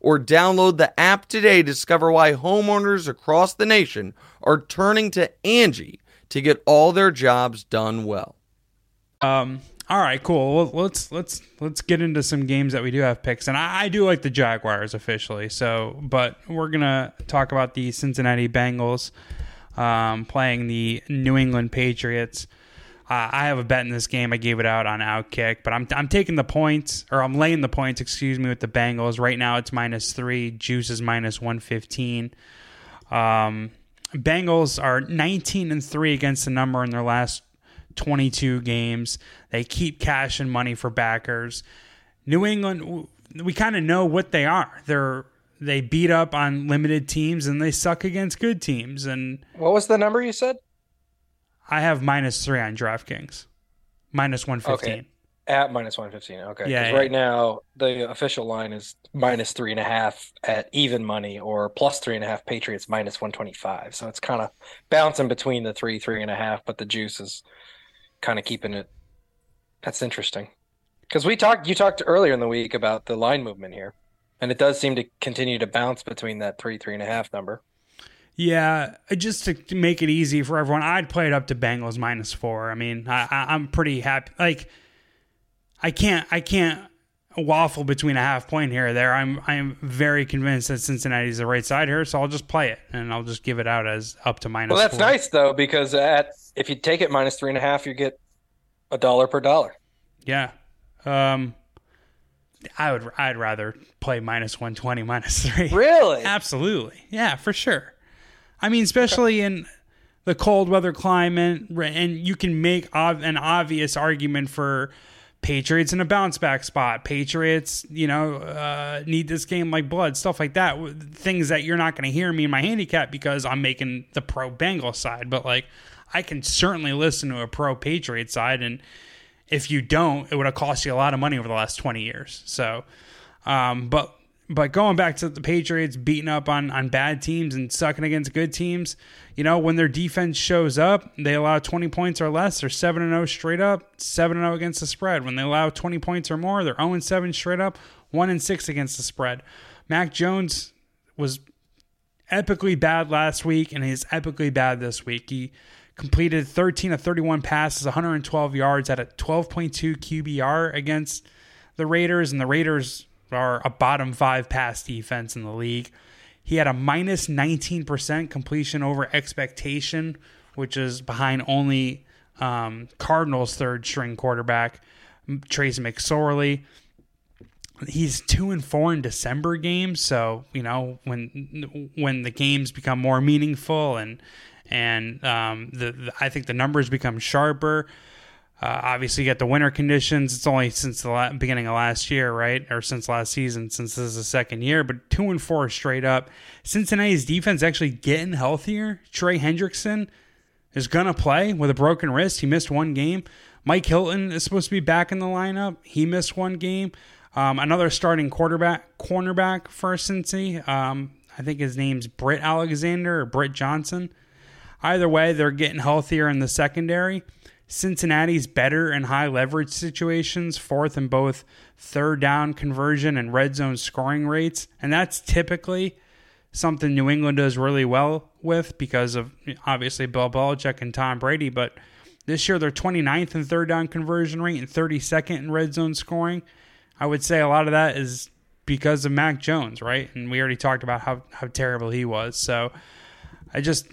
or download the app today to discover why homeowners across the nation are turning to Angie to get all their jobs done well. Um. All right. Cool. Well, let's let's let's get into some games that we do have picks, and I, I do like the Jaguars officially. So, but we're gonna talk about the Cincinnati Bengals um, playing the New England Patriots. Uh, I have a bet in this game. I gave it out on Outkick, but I'm I'm taking the points, or I'm laying the points. Excuse me, with the Bengals. Right now, it's minus three. Juice is minus one fifteen. Um, Bengals are 19 and 3 against the number in their last 22 games. They keep cash and money for backers. New England, we kind of know what they are. They're they beat up on limited teams and they suck against good teams. And What was the number you said? I have minus three on DraftKings, minus 115. Okay. At minus 115. Okay. Yeah, yeah. right now, the official line is minus three and a half at even money or plus three and a half Patriots minus 125. So it's kind of bouncing between the three, three and a half, but the juice is kind of keeping it. That's interesting. Because we talked, you talked earlier in the week about the line movement here, and it does seem to continue to bounce between that three, three and a half number. Yeah, just to make it easy for everyone, I'd play it up to Bengals minus four. I mean, I, I, I'm pretty happy. Like, I can't, I can't waffle between a half point here or there. I'm, I'm very convinced that Cincinnati's the right side here, so I'll just play it and I'll just give it out as up to minus. Well, that's four. nice though, because at if you take it minus three and a half, you get a dollar per dollar. Yeah. Um, I would, I'd rather play minus one twenty, minus three. Really? Absolutely. Yeah, for sure. I mean, especially in the cold weather climate, and you can make an obvious argument for Patriots in a bounce back spot. Patriots, you know, uh, need this game like blood, stuff like that. Things that you're not going to hear me in my handicap because I'm making the pro Bengal side. But like, I can certainly listen to a pro Patriot side, and if you don't, it would have cost you a lot of money over the last 20 years. So, um, but but going back to the Patriots beating up on on bad teams and sucking against good teams, you know, when their defense shows up, they allow 20 points or less, they're 7 and 0 straight up, 7 and 0 against the spread. When they allow 20 points or more, they're 0 and 7 straight up, 1 and 6 against the spread. Mac Jones was epically bad last week and he's epically bad this week. He completed 13 of 31 passes, 112 yards at a 12.2 QBR against the Raiders, and the Raiders are a bottom five pass defense in the league. He had a minus 19% completion over expectation, which is behind only um, Cardinals' third string quarterback, Trace McSorley. He's two and four in December games, so you know when when the games become more meaningful and and um, the, the I think the numbers become sharper. Uh, obviously, you get the winter conditions. It's only since the la- beginning of last year, right, or since last season, since this is the second year. But two and four straight up. Cincinnati's defense actually getting healthier. Trey Hendrickson is gonna play with a broken wrist. He missed one game. Mike Hilton is supposed to be back in the lineup. He missed one game. Um, another starting quarterback, cornerback for Cincy. Um, I think his name's Britt Alexander or Britt Johnson. Either way, they're getting healthier in the secondary. Cincinnati's better in high leverage situations, fourth in both third down conversion and red zone scoring rates. And that's typically something New England does really well with because of obviously Bill Belichick and Tom Brady. But this year they're 29th in third down conversion rate and 32nd in red zone scoring. I would say a lot of that is because of Mac Jones, right? And we already talked about how, how terrible he was. So I just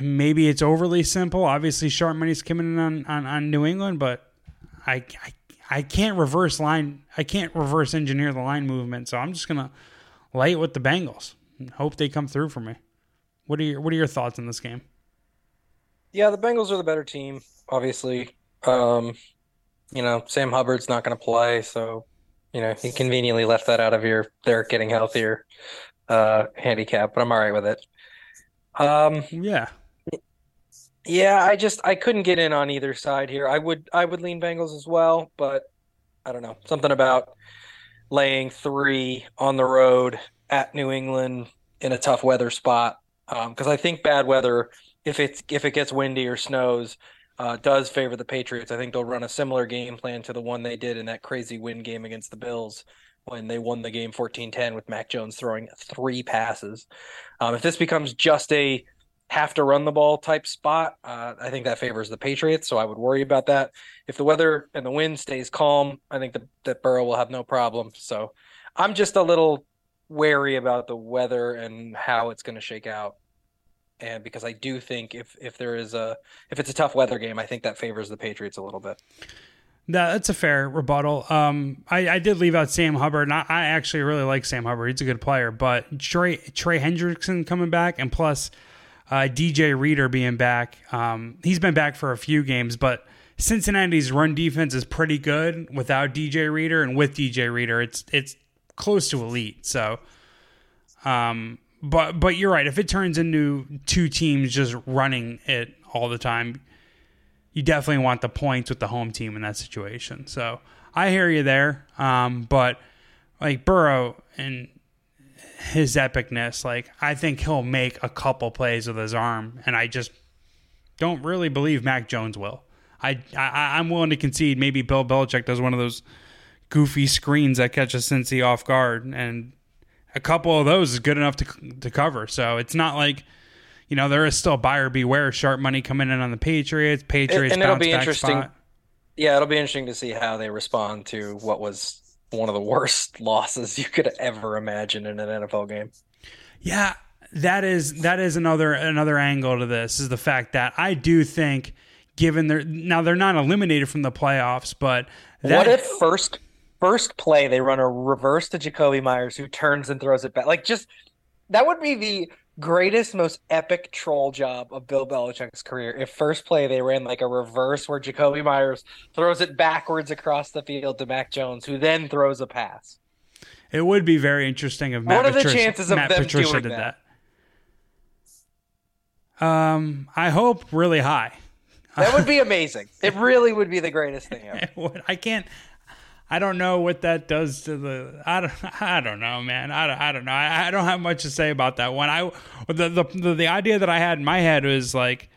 maybe it's overly simple. Obviously, sharp money's coming in on, on, on New England, but I, I I can't reverse line. I can't reverse engineer the line movement, so I'm just gonna lay it with the Bengals and hope they come through for me. What are your What are your thoughts on this game? Yeah, the Bengals are the better team, obviously. Um, you know, Sam Hubbard's not going to play, so you know he conveniently left that out of your they're getting healthier uh, handicap, but I'm all right with it. Um, Yeah, yeah, I just I couldn't get in on either side here. I would I would lean Bengals as well, but I don't know something about laying three on the road at New England in a tough weather spot because I think bad weather if it's if it gets windy or snows uh, does favor the Patriots. I think they'll run a similar game plan to the one they did in that crazy win game against the Bills when they won the game 14-10 with Mac Jones throwing three passes. Um, if this becomes just a have to run the ball type spot, uh, I think that favors the Patriots. So I would worry about that. If the weather and the wind stays calm, I think that, that Burrow will have no problem. So I'm just a little wary about the weather and how it's going to shake out. And because I do think if if there is a if it's a tough weather game, I think that favors the Patriots a little bit. that, that's a fair rebuttal. Um, I, I did leave out Sam Hubbard, and I, I actually really like Sam Hubbard. He's a good player, but Trey Trey Hendrickson coming back, and plus uh, DJ Reader being back. Um, he's been back for a few games, but Cincinnati's run defense is pretty good without DJ Reader, and with DJ Reader, it's it's close to elite. So, um, but but you're right. If it turns into two teams just running it all the time, you definitely want the points with the home team in that situation. So I hear you there. Um, but like Burrow and his epicness, like I think he'll make a couple plays with his arm, and I just don't really believe Mac Jones will. I, I I'm willing to concede maybe Bill Belichick does one of those goofy screens that catches Cincy off guard, and a couple of those is good enough to to cover. So it's not like you know there is still buyer beware sharp money coming in on the Patriots. Patriots and it'll be interesting. spot. Yeah, it'll be interesting to see how they respond to what was one of the worst losses you could ever imagine in an NFL game. Yeah, that is that is another another angle to this is the fact that I do think given their now they're not eliminated from the playoffs, but that, what if first first play they run a reverse to Jakobi Meyers who turns and throws it back? Like just that would be the greatest, most epic troll job of Bill Belichick's career. If first play they ran like a reverse where Jakobi Meyers throws it backwards across the field to Mac Jones, who then throws a pass. it would be very interesting if Matt What are the Patricia, chances of Matt them Patricia doing did that? that. Um, I hope really high. That would be amazing. It really would be the greatest thing ever. I can't. I don't know what that does to the. I don't. I don't know, man. I don't, I don't know. I, I don't have much to say about that one. I the, the the the idea that I had in my head was like,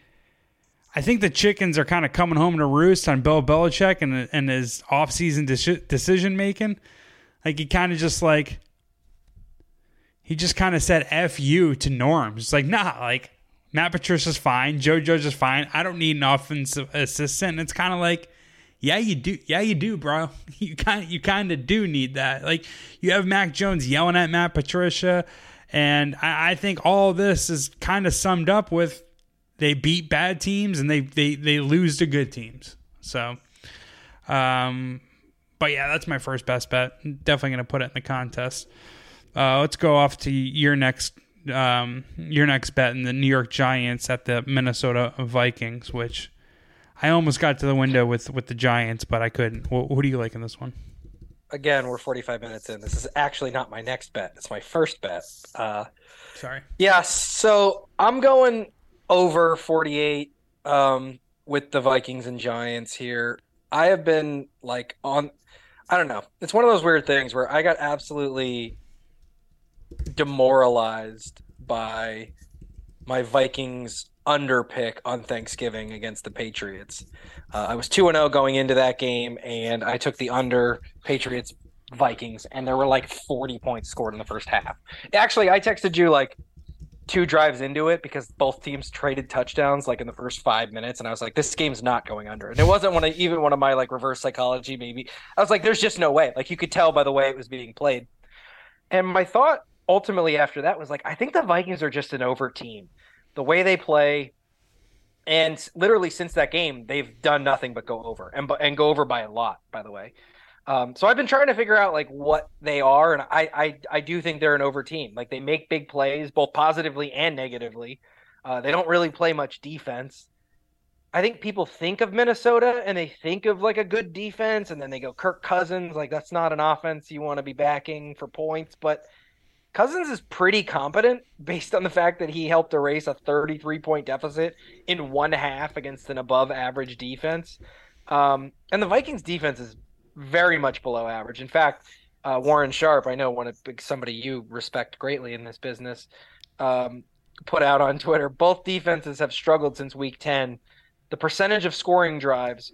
I think the chickens are kind of coming home to roost on Bill Belichick and and his offseason de- decision making. Like he kind of just like he just kind of said "f you" to norms. It's like nah, like Matt Patricia's fine, Joe Judge is fine. I don't need an offensive assistant. And it's kind of like yeah, you do. Yeah, you do, bro. You kind you kind of do need that. Like you have Mac Jones yelling at Matt Patricia, and I, I think all this is kind of summed up with they beat bad teams and they they they lose to good teams. So, um, but yeah, that's my first best bet. Definitely gonna put it in the contest. Uh, let's go off to your next um, your next bet in the New York Giants at the Minnesota Vikings, which I almost got to the window with with the Giants, but I couldn't. What, what do you like in this one? Again, we're 45 minutes in. This is actually not my next bet. It's my first bet. Uh, Sorry. Yeah, so I'm going over 48 um, with the Vikings and Giants here. I have been like on. I don't know. It's one of those weird things where I got absolutely demoralized by my Vikings under pick on Thanksgiving against the Patriots. Uh, I was 2 0 going into that game, and I took the under Patriots Vikings, and there were like 40 points scored in the first half. Actually, I texted you like two drives into it because both teams traded touchdowns like in the first five minutes, and I was like, this game's not going under. And it wasn't one of even one of my like reverse psychology, maybe. I was like, there's just no way. Like you could tell by the way it was being played. And my thought ultimately after that was like, I think the Vikings are just an over team the way they play, and literally since that game, they've done nothing but go over and and go over by a lot. By the way, um, so I've been trying to figure out like what they are, and I, I I do think they're an over team. Like they make big plays, both positively and negatively. Uh, they don't really play much defense. I think people think of Minnesota and they think of like a good defense, and then they go Kirk Cousins. Like that's not an offense you want to be backing for points, but Cousins is pretty competent based on the fact that he helped erase a 33 point deficit in one half against an above average defense. Um, and the Vikings defense is very much below average. In fact, uh, Warren Sharp, I know one of somebody you respect greatly in this business, um, put out on Twitter both defenses have struggled since week 10. The percentage of scoring drives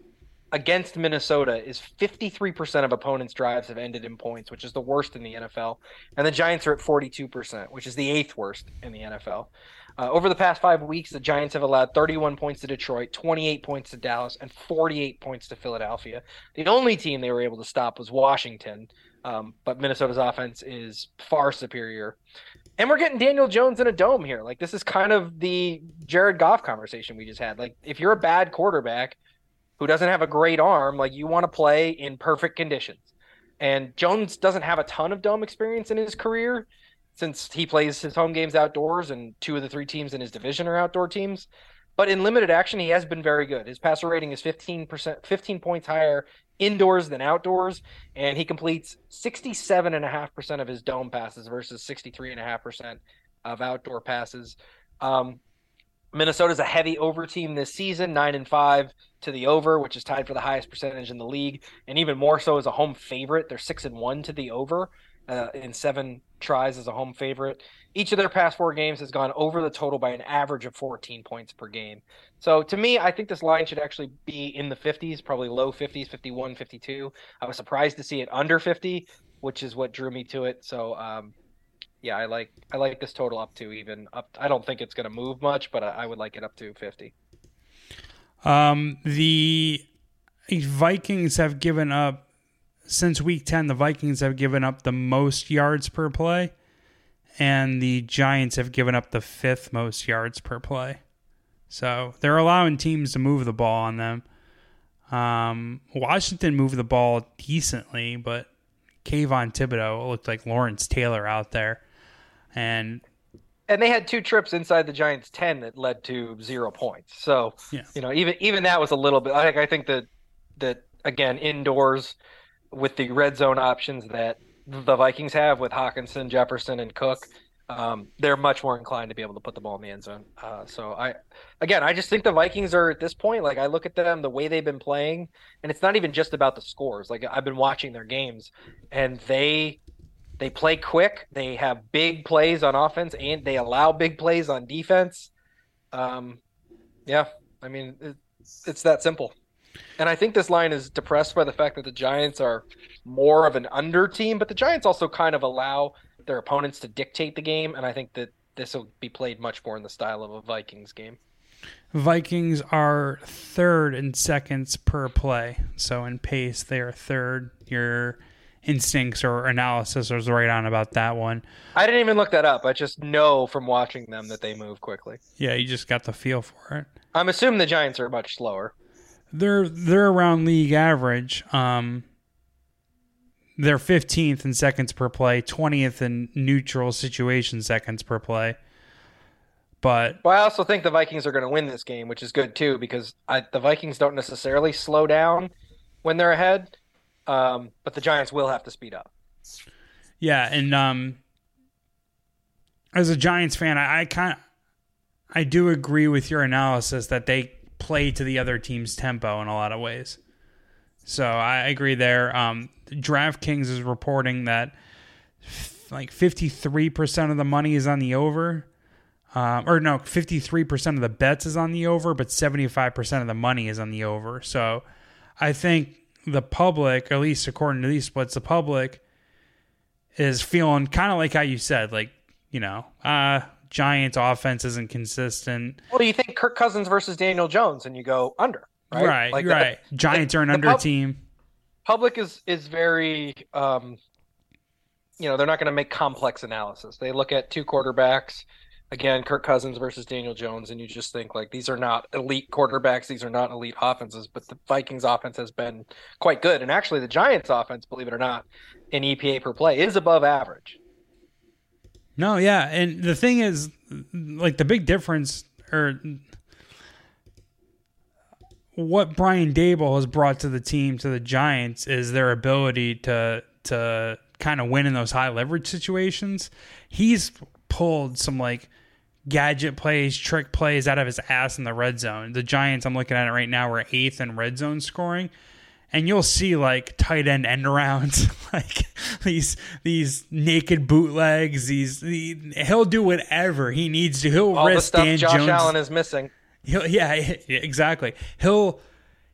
against Minnesota is 53% of opponents' drives have ended in points, which is the worst in the NFL. And the Giants are at 42%, which is the eighth worst in the NFL. Uh, over the past five weeks, the Giants have allowed 31 points to Detroit, 28 points to Dallas, and 48 points to Philadelphia. The only team they were able to stop was Washington, um, but Minnesota's offense is far superior. And we're getting Daniel Jones in a dome here. Like, this is kind of the Jared Goff conversation we just had. Like, if you're a bad quarterback – who doesn't have a great arm, like you want to play in perfect conditions. And Jones doesn't have a ton of dome experience in his career since he plays his home games outdoors and two of the three teams in his division are outdoor teams. But in limited action, he has been very good. His passer rating is 15%, 15 points higher indoors than outdoors, and he completes 67.5% of his dome passes versus 63.5% of outdoor passes. Um, Minnesota's a heavy over team this season, nine and five to the over, which is tied for the highest percentage in the league, and even more so as a home favorite. They're six and one to the over uh, in seven tries as a home favorite. Each of their past four games has gone over the total by an average of 14 points per game. So to me, I think this line should actually be in the 50s, probably low 50s, 51, 52. I was surprised to see it under 50, which is what drew me to it. So um, yeah, I like I like this total up to even up. I don't think it's going to move much, but I, I, would like it up to fifty. Um, the Vikings have given up since week ten. The Vikings have given up the most yards per play, and the Giants have given up the fifth most yards per play. So they're allowing teams to move the ball on them. Um, Washington moved the ball decently, but Kayvon Thibodeaux looked like Lawrence Taylor out there and and they had two trips inside the Giants' ten that led to zero points. So yeah. you know, even even that was a little bit. Like I think that that again indoors with the red zone options that the Vikings have with Hockenson, Jefferson, and Cook, um, they're much more inclined to be able to put the ball in the end zone. Uh, so I, again, I just think the Vikings are at this point. Like I look at them, the way they've been playing, and it's not even just about the scores. Like I've been watching their games, and they they play quick. They have big plays on offense, and they allow big plays on defense. Um, yeah, I mean it's, it's that simple. And I think this line is depressed by the fact that the Giants are more of an under team, but the Giants also kind of allow their opponents to dictate the game, and I think that this will be played much more in the style of a Vikings game. Vikings are third in seconds per play. So in pace, they are third. Your instincts or analysis was right on about that one. I didn't even look that up. I just know from watching them that they move quickly. Yeah, you just got the feel for it. I'm assuming the Giants are much slower. They're they're around league average. Um, they're 15th in seconds per play, 20th in neutral situation seconds per play. But well, I also think the Vikings are going to win this game, which is good too because I, the Vikings don't necessarily slow down when they're ahead, um, but the Giants will have to speed up. Yeah, and um, as a Giants fan, I, I kind I do agree with your analysis that they play to the other team's tempo in a lot of ways. So I agree there. Um, DraftKings is reporting that f- like 53% of the money is on the over. Um, or no, 53% of the bets is on the over, but 75% of the money is on the over. So I think the public, at least according to these splits, the public is feeling kind of like how you said, like, you know, uh, Giants offense isn't consistent. Well, do you think Kirk Cousins versus Daniel Jones and you go under? Right, right. Like right. The, Giants the, are an under pub- team public is is very um, you know they're not going to make complex analysis. They look at two quarterbacks again, Kirk Cousins versus Daniel Jones, and you just think like these are not elite quarterbacks, these are not elite offenses, but the Vikings offense has been quite good. And actually the Giants offense, believe it or not, in EPA per play is above average. No, yeah. And the thing is like the big difference or what Brian Daboll has brought to the team, to the Giants, is their ability to to kind of win in those high leverage situations. He's pulled some like gadget plays, trick plays out of his ass in the red zone. The Giants, I'm looking at it right now, are eighth in red zone scoring. And you'll see like tight end end arounds, like these these naked bootlegs. These the, he'll do whatever he needs to. He'll All risk the stuff Dan Josh Jones. Allen is missing. He'll, yeah, exactly. He'll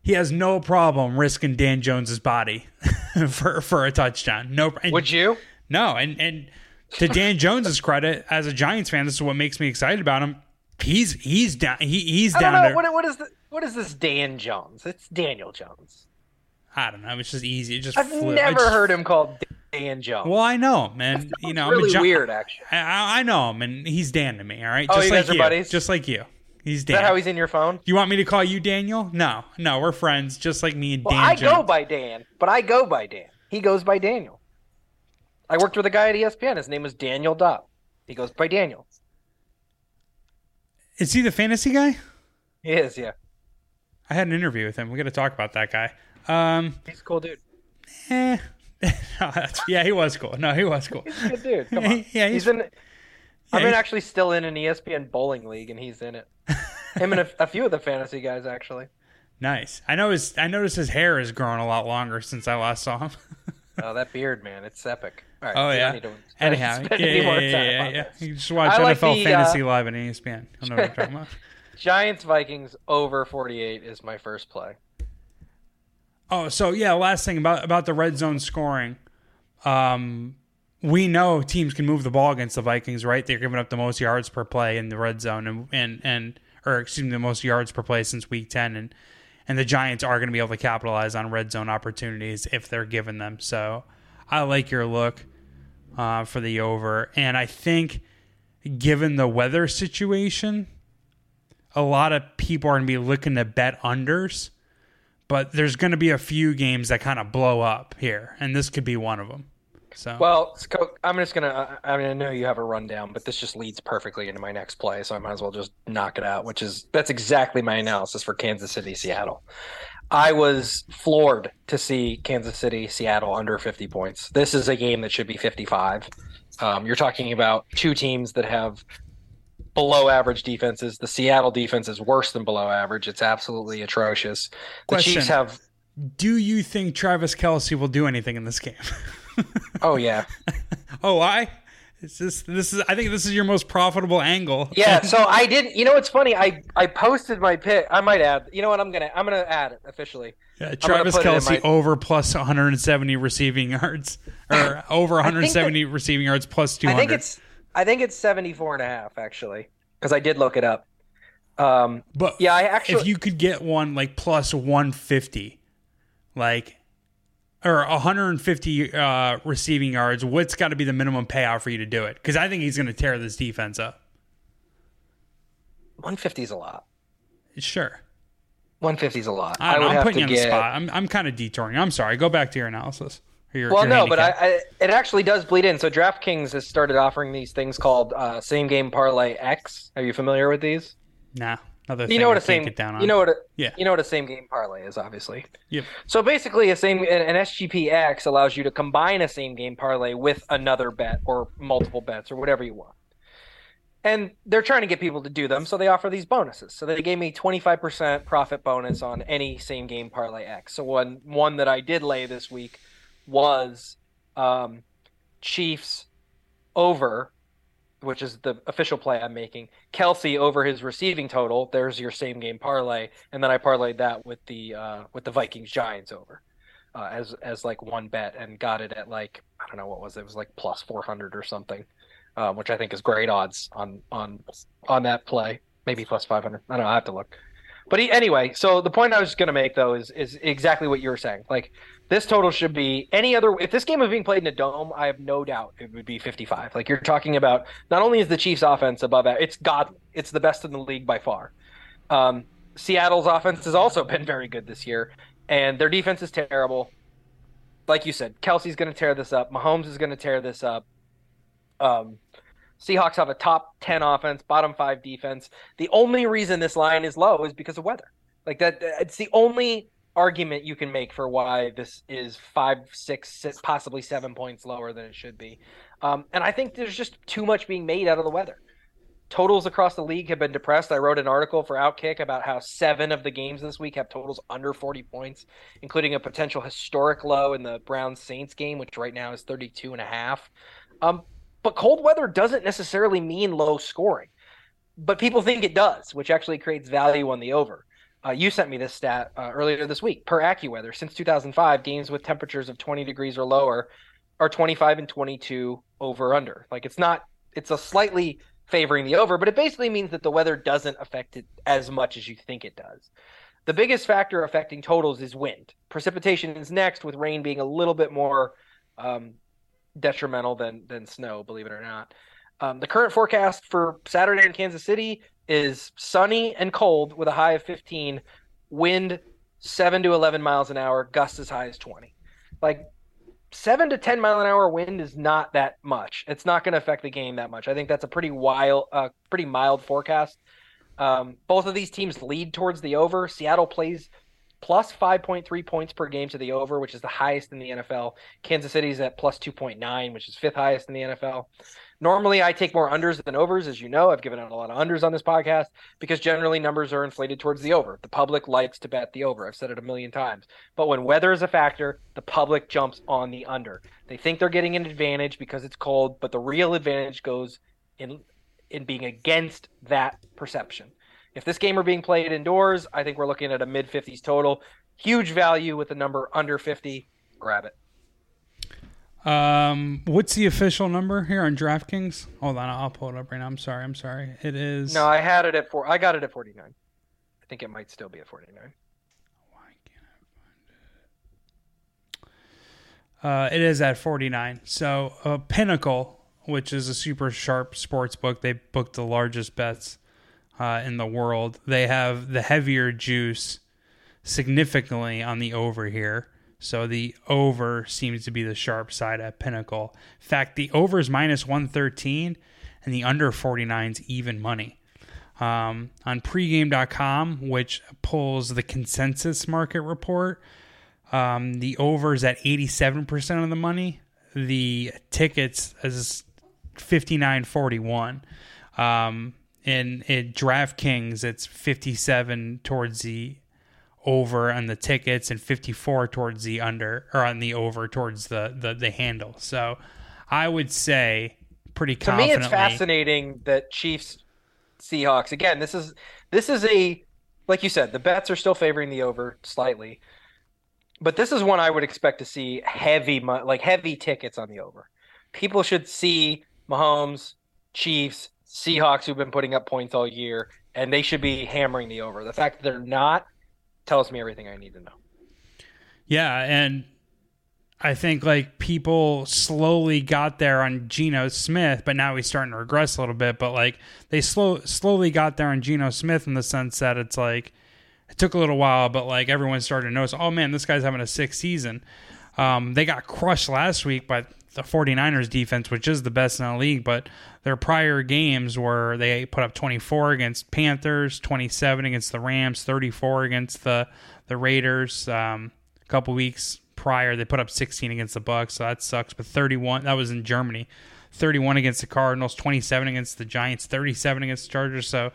he has no problem risking Dan Jones's body for for a touchdown. No, and, would you? No, and and to Dan Jones's credit, as a Giants fan, this is what makes me excited about him. He's he's down. He, he's I down don't know. there. What, what is the, what is this Dan Jones? It's Daniel Jones. I don't know. It's just easy. It just I've flew. never just- heard him called Dan Jones. Well, I know, him, man. You know, really I'm a Gi- weird, actually. I, I know him, and he's Dan to me. All right, Oh, just you like guys are you. buddies? Just like you. He's is Dan. that how he's in your phone? you want me to call you Daniel? No, no, we're friends, just like me and Well, Dan. I Jones. go by Dan, but I go by Dan. He goes by Daniel. I worked with a guy at ESPN. His name was Daniel Dopp. He goes by Daniel. Is he the fantasy guy? He is, yeah. I had an interview with him. We got to talk about that guy. Um, He's a cool dude. eh. No, yeah, he was cool. No, he was cool. He's a good dude. Come on. Yeah, he's, he's- in. I'm in he's- actually still in an ESPN bowling league, and he's in it. Him and a, a few of the fantasy guys actually. Nice. I know his. I noticed his hair has grown a lot longer since I last saw him. Oh, that beard, man, it's epic. All right, oh yeah. need to Anyhow, yeah, yeah, yeah, yeah. You just watch NFL the, Fantasy uh, Live on ESPN. I know what I'm talking about. Giants Vikings over 48 is my first play. Oh, so yeah. Last thing about about the red zone scoring. Um, we know teams can move the ball against the Vikings, right? They're giving up the most yards per play in the red zone, and and and or excuse me, the most yards per play since week ten, and and the Giants are going to be able to capitalize on red zone opportunities if they're given them. So I like your look uh, for the over, and I think given the weather situation, a lot of people are going to be looking to bet unders but there's going to be a few games that kind of blow up here, and this could be one of them. So Well, I'm just gonna. I I mean, I know you have a rundown, but this just leads perfectly into my next play, so I might as well just knock it out. Which is that's exactly my analysis for Kansas City, Seattle. I was floored to see Kansas City, Seattle under 50 points. This is a game that should be 55. Um, you're talking about two teams that have below average defenses. The Seattle defense is worse than below average. It's absolutely atrocious. The Question. Chiefs have. do you think Travis Kelce will do anything in this game? Oh yeah, oh, I. Is this this is I think this is your most profitable angle. Yeah, so I didn't. You know what's funny? I I posted my pick. I might add. You know what? I'm gonna I'm gonna add it officially. Yeah, Travis put it in Kelce my- over plus 170 receiving yards or over 170 receiving yards plus 200. I think it's I think it's 74 and a half actually because I did look it up. Um, but yeah, I actually if you could get one like plus 150 like or 150 uh, receiving yards, what's got to be the minimum payout for you to do it? Because I think he's going to tear this defense up. 150 is a lot. Sure. 150 is a lot. I, don't would I'm have putting to you on get. the spot. I'm, I'm kind of detouring. I'm sorry. Go back to your analysis. Your, Well, your no, but I. I it actually does bleed in. So DraftKings has started offering these things called uh, same game parlay X. Are you familiar with these? nah. Another You know what I a same get down on. you know what a, Yeah. you know what a same game parlay is, obviously. Yep. So basically, a same an, an SGPX allows you to combine a same game parlay with another bet or multiple bets or whatever you want. And they're trying to get people to do them, so they offer these bonuses. So they gave me 25% profit bonus on any same game parlay X. So one one that I did lay this week was um, Chiefs over, which is the official play I'm making. Kelce over his receiving total. There's your same game parlay, and then I parlayed that with the uh, with the Vikings Giants over uh, as as like one bet and got it at like I don't know what was it, it was like plus 400 or something, um, which I think is great odds on on on that play. Maybe plus 500. I don't know. I have to look. But he, anyway, so the point I was going to make though is is exactly what you were saying. Like this total should be any other. If this game was being played in a dome, I have no doubt it would be 55. Like you're talking about, not only is the Chiefs' offense above that, it's godly. It's the best in the league by far. Um, Seattle's offense has also been very good this year, and their defense is terrible. Like you said, Kelce's going to tear this up. Mahomes is going to tear this up. Um, Seahawks have a top 10 offense, bottom five defense. The only reason this line is low is because of weather. Like that, it's the only argument you can make for why this is five, six, six possibly seven points lower than it should be. Um, and I think there's just too much being made out of the weather. Totals across the league have been depressed. I wrote an article for Outkick about how seven of the games this week have totals under 40 points, including a potential historic low in the Browns Saints game, which right now is 32 and a half. Um, but cold weather doesn't necessarily mean low scoring, but people think it does, which actually creates value on the over. Uh, you sent me this stat uh, earlier this week. Per AccuWeather, since 2005, games with temperatures of 20 degrees or lower are 25 and 22 over under. Like it's not, it's a slightly favoring the over, but it basically means that the weather doesn't affect it as much as you think it does. The biggest factor affecting totals is wind. Precipitation is next, with rain being a little bit more um, detrimental than than snow, believe it or not. Um, the current forecast for Saturday in Kansas City is sunny and cold with a high of 15, wind 7 to 11 miles an hour, gusts as high as 20. Like 7 to 10 mile an hour wind is not that much. It's not going to affect the game that much. I think that's a pretty wild, uh, pretty mild forecast. Um, both of these teams lead towards the over. Seattle plays plus 5.3 points per game to the over, which is the highest in the NFL. Kansas City's at plus 2.9, which is fifth highest in the NFL. Normally, I take more unders than overs, as you know. I've given out a lot of unders on this podcast because generally numbers are inflated towards the over. The public likes to bet the over. I've said it a million times. But when weather is a factor, the public jumps on the under. They think they're getting an advantage because it's cold, but the real advantage goes in in being against that perception. If this game were being played indoors, I think we're looking at a mid 50s total. Huge value with the number under 50. Grab it. Um, what's the official number here on DraftKings? Hold on, I'll pull it up right now. I'm sorry, I'm sorry. It is. No, I had it at four. I got it at 49. I think it might still be at 49. Why can't I find it? Uh, it is at 49. So, uh, Pinnacle, which is a super sharp sports book, they booked the largest bets uh, in the world. They have the heavier juice significantly on the over here. So the over seems to be the sharp side at Pinnacle. In fact, the over is minus 113 and the under 49 is even money. Um, on pregame.com, which pulls the consensus market report, um, the over is at 87% of the money. The tickets is 59.41. Um, in, in DraftKings, it's 57 towards the over on the tickets and 54 towards the under or on the over towards the the, the handle. So I would say pretty To me, it's fascinating that Chiefs Seahawks again. This is this is a like you said, the bets are still favoring the over slightly, but this is one I would expect to see heavy like heavy tickets on the over. People should see Mahomes, Chiefs, Seahawks who've been putting up points all year, and they should be hammering the over. The fact that they're not tells me everything I need to know. Yeah, and I think like people slowly got there on Geno Smith, but now he's starting to regress a little bit. But like they slow slowly got there on Geno Smith in the sense that it's like it took a little while, but like everyone started to notice, oh man, this guy's having a sick season. Um, they got crushed last week by the 49ers defense, which is the best in the league, but their prior games were they put up 24 against Panthers, 27 against the Rams, 34 against the the Raiders. Um, a couple weeks prior, they put up 16 against the Bucs, so that sucks. But 31 that was in Germany, 31 against the Cardinals, 27 against the Giants, 37 against the Chargers. So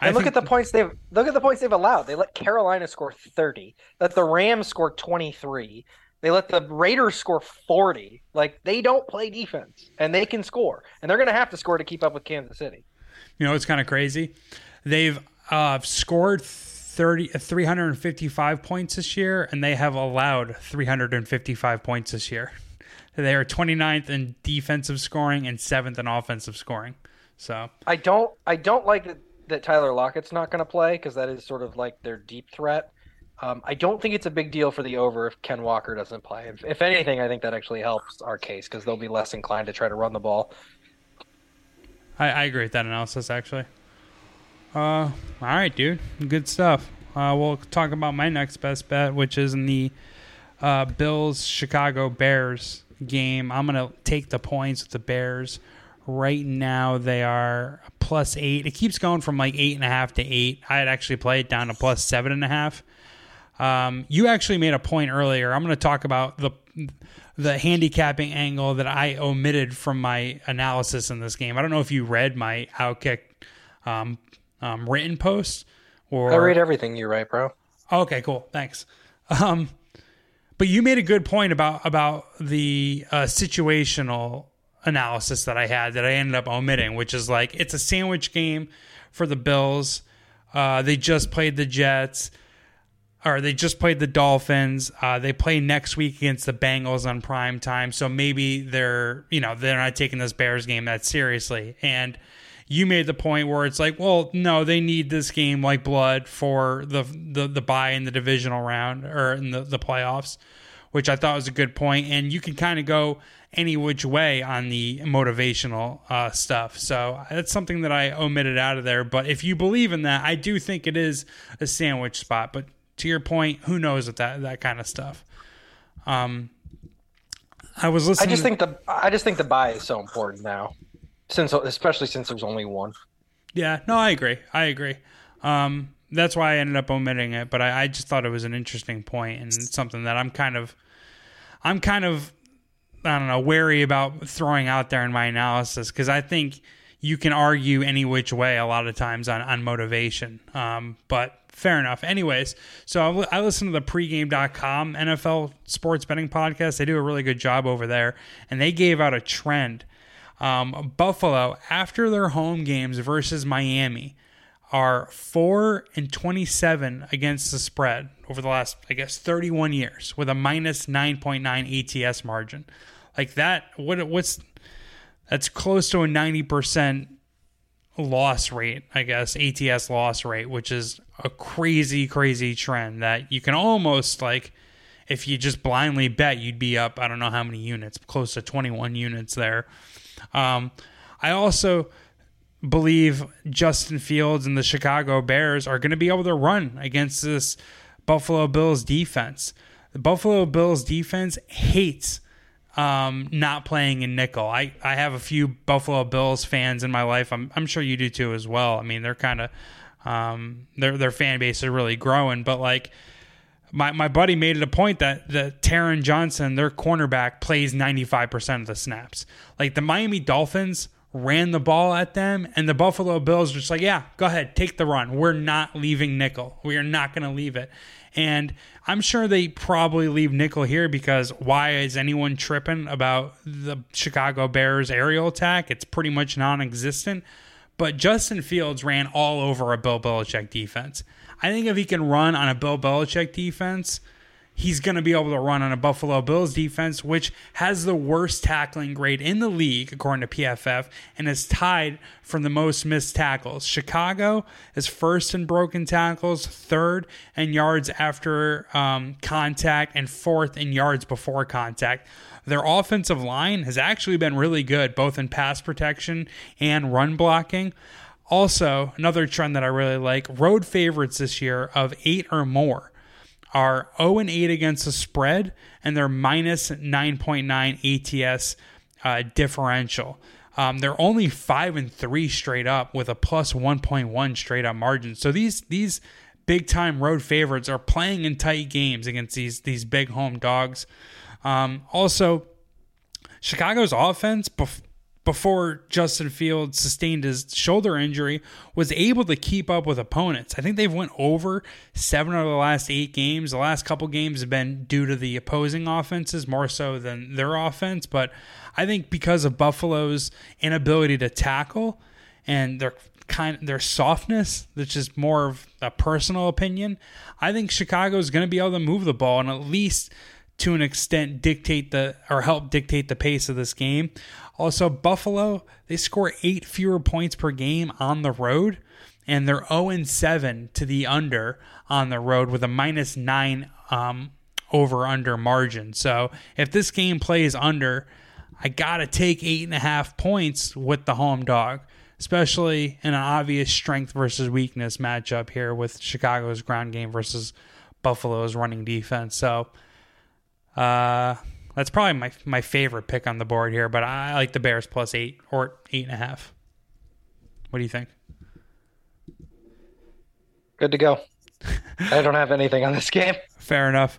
And look at the points they've look at the points they've allowed. They let Carolina score 30. Let the Rams score 23. They let the Raiders score 40. Like they don't play defense and they can score. And they're going to have to score to keep up with Kansas City. You know, it's kind of crazy. They've uh, scored 30, 355 points this year, and they have allowed 355 points this year. They are 29th in defensive scoring and 7th in offensive scoring. So, I don't I don't like that, that Tyler Lockett's not going to play because that is sort of like their deep threat. Um, I don't think it's a big deal for the over if Ken Walker doesn't play. If, if anything, I think that actually helps our case because they'll be less inclined to try to run the ball. I, I agree with that analysis, actually. Uh, all right, dude. Good stuff. Uh, we'll talk about my next best bet, which is in the uh, Bills Chicago Bears game. I'm going to take the points with the Bears. Right now, they are plus eight. It keeps going from like eight and a half to eight. I had actually played it down to plus seven and a half. Um, you actually made a point earlier. I'm going to talk about the the handicapping angle that I omitted from my analysis in this game. I don't know if you read my Outkick um, um, written post or I read everything you write, bro. Okay, cool. Thanks. Um, but you made a good point about about the uh, situational analysis that I had that I ended up omitting, which is like it's a sandwich game for the Bills. Uh, they just played the Jets, or they just played the Dolphins. Uh, they play next week against the Bengals on prime time, so maybe they're you know they're not taking this Bears game that seriously. And you made the point where it's like, well, no, they need this game like blood for the the the bye in the divisional round or in the the playoffs, which I thought was a good point. And you can kind of go any which way on the motivational uh, stuff. So that's something that I omitted out of there. But if you believe in that, I do think it is a sandwich spot. But to your point, who knows with that that kind of stuff. Um, I was listening. I just think the I just think the bye is so important now, since especially since there's only one. Yeah, no, I agree. I agree. Um, that's why I ended up omitting it, but I, I just thought it was an interesting point and something that I'm kind of, I'm kind of, I don't know, wary about throwing out there in my analysis because I think you can argue any which way a lot of times on on motivation. Um, but fair enough. Anyways, so I, I listen to the pregame.com NFL sports betting podcast. They do a really good job over there, and they gave out a trend. Um, Buffalo, after their home games versus Miami, are 4 and 27 against the spread over the last, I guess, 31 years with a minus 9.9 ATS margin. Like that, what what's that's close to a 90% loss rate, I guess, ATS loss rate, which is a crazy, crazy trend that you can almost like if you just blindly bet, you'd be up, I don't know how many units, close to 21 units there. Um, I also believe Justin Fields and the Chicago Bears are going to be able to run against this Buffalo Bills defense. The Buffalo Bills defense hates um, not playing in nickel. I, I have a few Buffalo Bills fans in my life. I'm, I'm sure you do too as well. I mean, they're kind of um, their their fan base is really growing, but like my, my buddy made it a point that the Taron Johnson, their cornerback, plays 95% of the snaps. Like the Miami Dolphins ran the ball at them, and the Buffalo Bills just like, yeah, go ahead, take the run. We're not leaving nickel. We are not going to leave it. And I'm sure they probably leave nickel here because why is anyone tripping about the Chicago Bears aerial attack? It's pretty much non existent. But Justin Fields ran all over a Bill Belichick defense. I think if he can run on a Bill Belichick defense, he's going to be able to run on a Buffalo Bills defense, which has the worst tackling grade in the league, according to PFF, and is tied for the most missed tackles. Chicago is first in broken tackles, third in yards after um, contact, and fourth in yards before contact. Their offensive line has actually been really good, both in pass protection and run blocking. Also, another trend that I really like road favorites this year of eight or more are 0 and 8 against the spread, and they're minus 9.9 ATS uh, differential. Um, they're only five and three straight up with a plus 1.1 straight up margin. So these these big time road favorites are playing in tight games against these these big home dogs. Um, also, Chicago's offense bef- before Justin Fields sustained his shoulder injury was able to keep up with opponents. I think they've went over 7 out of the last 8 games. The last couple games have been due to the opposing offenses more so than their offense, but I think because of Buffalo's inability to tackle and their kind their softness, which is more of a personal opinion, I think Chicago is going to be able to move the ball and at least to an extent dictate the or help dictate the pace of this game. Also, Buffalo, they score eight fewer points per game on the road, and they're 0 7 to the under on the road with a minus nine um, over under margin. So if this game plays under, I got to take eight and a half points with the home dog, especially in an obvious strength versus weakness matchup here with Chicago's ground game versus Buffalo's running defense. So, uh, that's probably my my favorite pick on the board here, but I like the Bears plus eight or eight and a half. What do you think? Good to go. I don't have anything on this game. Fair enough.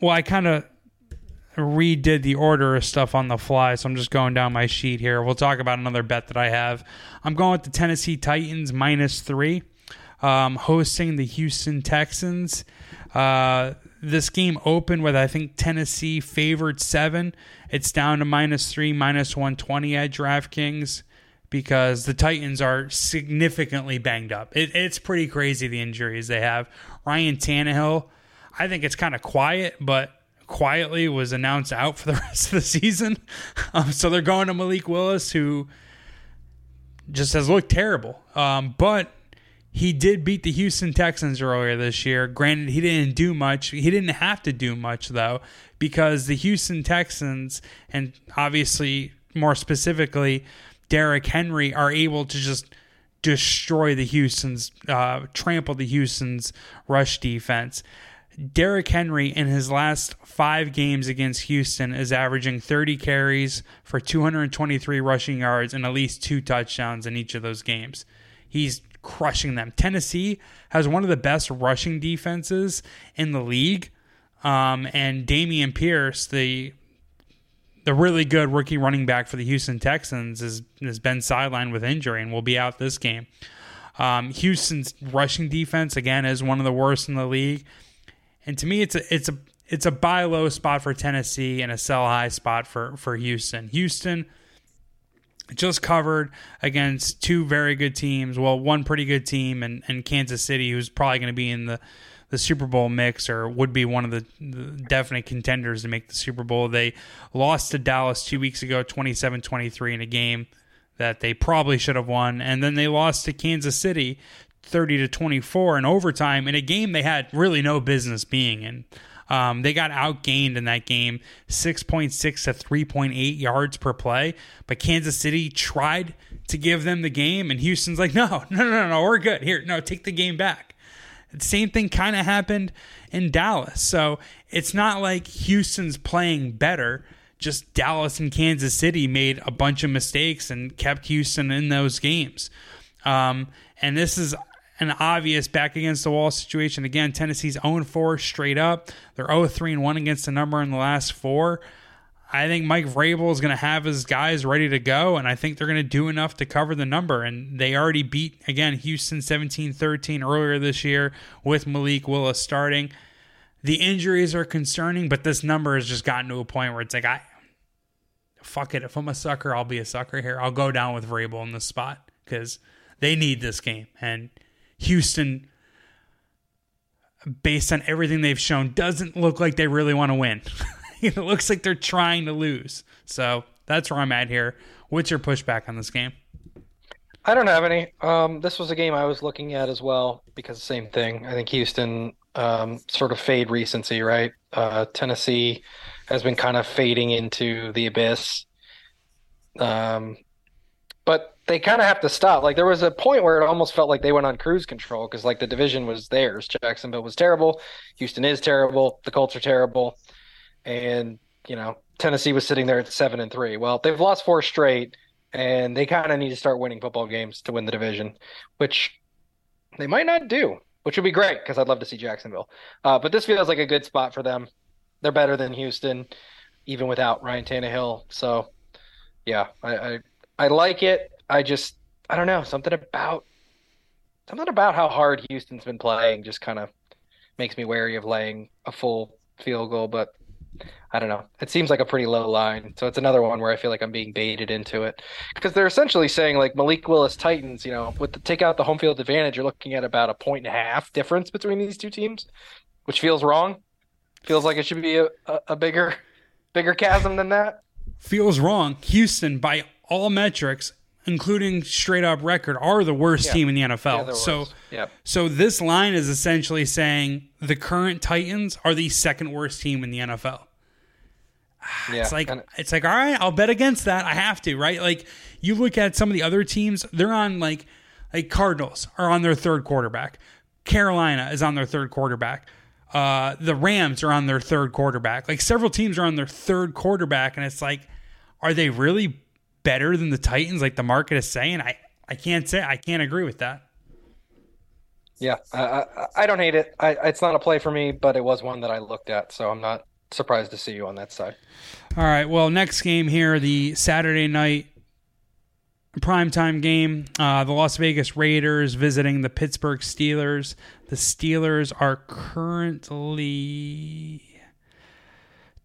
well, I kind of redid the order of stuff on the fly, so I'm just going down my sheet here. We'll talk about another bet that I have. I'm going with the Tennessee Titans minus three, um, hosting the Houston Texans. Uh, this game opened with I think Tennessee favored seven. It's down to minus three, minus one twenty at DraftKings because the Titans are significantly banged up. It, it's pretty crazy the injuries they have. Ryan Tannehill I think it's kind of quiet, but quietly was announced out for the rest of the season. Um, so they're going to Malik Willis, who just has looked terrible. Um, but he did beat the Houston Texans earlier this year. Granted, he didn't do much. He didn't have to do much, though, because the Houston Texans, and obviously more specifically, Derrick Henry, are able to just destroy the Houston's, uh, trample the Houston's rush defense. Derrick Henry in his last five games against Houston is averaging 30 carries for 223 rushing yards and at least two touchdowns in each of those games. He's crushing them. Tennessee has one of the best rushing defenses in the league. Um, and Dameon Pierce, the the really good rookie running back for the Houston Texans, is, has been sidelined with injury and will be out this game. Um, Houston's rushing defense, again, is one of the worst in the league. And to me, it's a it's a it's a buy low spot for Tennessee and a sell high spot for for Houston. Houston just covered against two very good teams. Well, one pretty good team and, and Kansas City, who's probably going to be in the the Super Bowl mix or would be one of the, the definite contenders to make the Super Bowl. They lost to Dallas two weeks ago, 27 23 in a game that they probably should have won. And then they lost to Kansas City 30 to 24 in overtime in a game they had really no business being in. Um, they got outgained in that game 6.6 to 3.8 yards per play, but Kansas City tried to give them the game, and Houston's like, no, no, no, no, we're good. Here, no, take the game back. The same thing kind of happened in Dallas. So it's not like Houston's playing better. Just Dallas and Kansas City made a bunch of mistakes and kept Houston in those games. Um, and this is an obvious back against the wall situation. Again, Tennessee's 0 4 straight up. They're 0 3 and 1 against the number in the last four. I think Mike Vrabel is going to have his guys ready to go, and I think they're going to do enough to cover the number. And they already beat, again, Houston 17 13 earlier this year with Malik Willis starting. The injuries are concerning, but this number has just gotten to a point where it's like, I fuck it. If I'm a sucker, I'll be a sucker here. I'll go down with Vrabel in this spot because they need this game. And Houston, based on everything they've shown, doesn't look like they really want to win. it looks like they're trying to lose. So that's where I'm at here. What's your pushback on this game? I don't have any. Um, this was a game I was looking at as well because same thing. I think Houston um, sort of fade recency, right? Uh, Tennessee has been kind of fading into the abyss. Um, but they kind of have to stop. Like there was a point where it almost felt like they went on cruise control because like the division was theirs. Jacksonville was terrible. Houston is terrible. The Colts are terrible, and you know Tennessee was sitting there at seven and three. Well, they've lost four straight, and they kind of need to start winning football games to win the division, which they might not do. Which would be great because I'd love to see Jacksonville. Uh, but this feels like a good spot for them. They're better than Houston, even without Ryan Tannehill. So, yeah, I, I I like it. I just I don't know something about something about how hard Houston's been playing just kind of makes me wary of laying a full field goal. But I don't know. It seems like a pretty low line, so it's another one where I feel like I'm being baited into it because they're essentially saying like Malik Willis Titans. You know, with the take out the home field advantage, you're looking at about a point and a half difference between these two teams, which feels wrong. Feels like it should be a, a, a bigger bigger chasm than that. Feels wrong. Houston by all metrics, including straight up record, are the worst Yeah. team in the NFL. Yeah, so. Yep. so this line is essentially saying the current Titans are the second worst team in the NFL. Yeah, It's like it's like all right, I'll bet against that. I have to, right? Like you look at some of the other teams, they're on like like Cardinals are on their third quarterback. Carolina is on their third quarterback. Uh, the Rams are on their third quarterback. Like several teams are on their third quarterback, and it's like, are they really better than the Titans? Like the market is saying. I I can't say I can't agree with that. Yeah, I, I, I don't hate it. I, it's not a play for me, but it was one that I looked at, so I'm not surprised to see you on that side. All right. Well, next game here, the Saturday night primetime game. Uh, the Las Vegas Raiders visiting the Pittsburgh Steelers. The Steelers are currently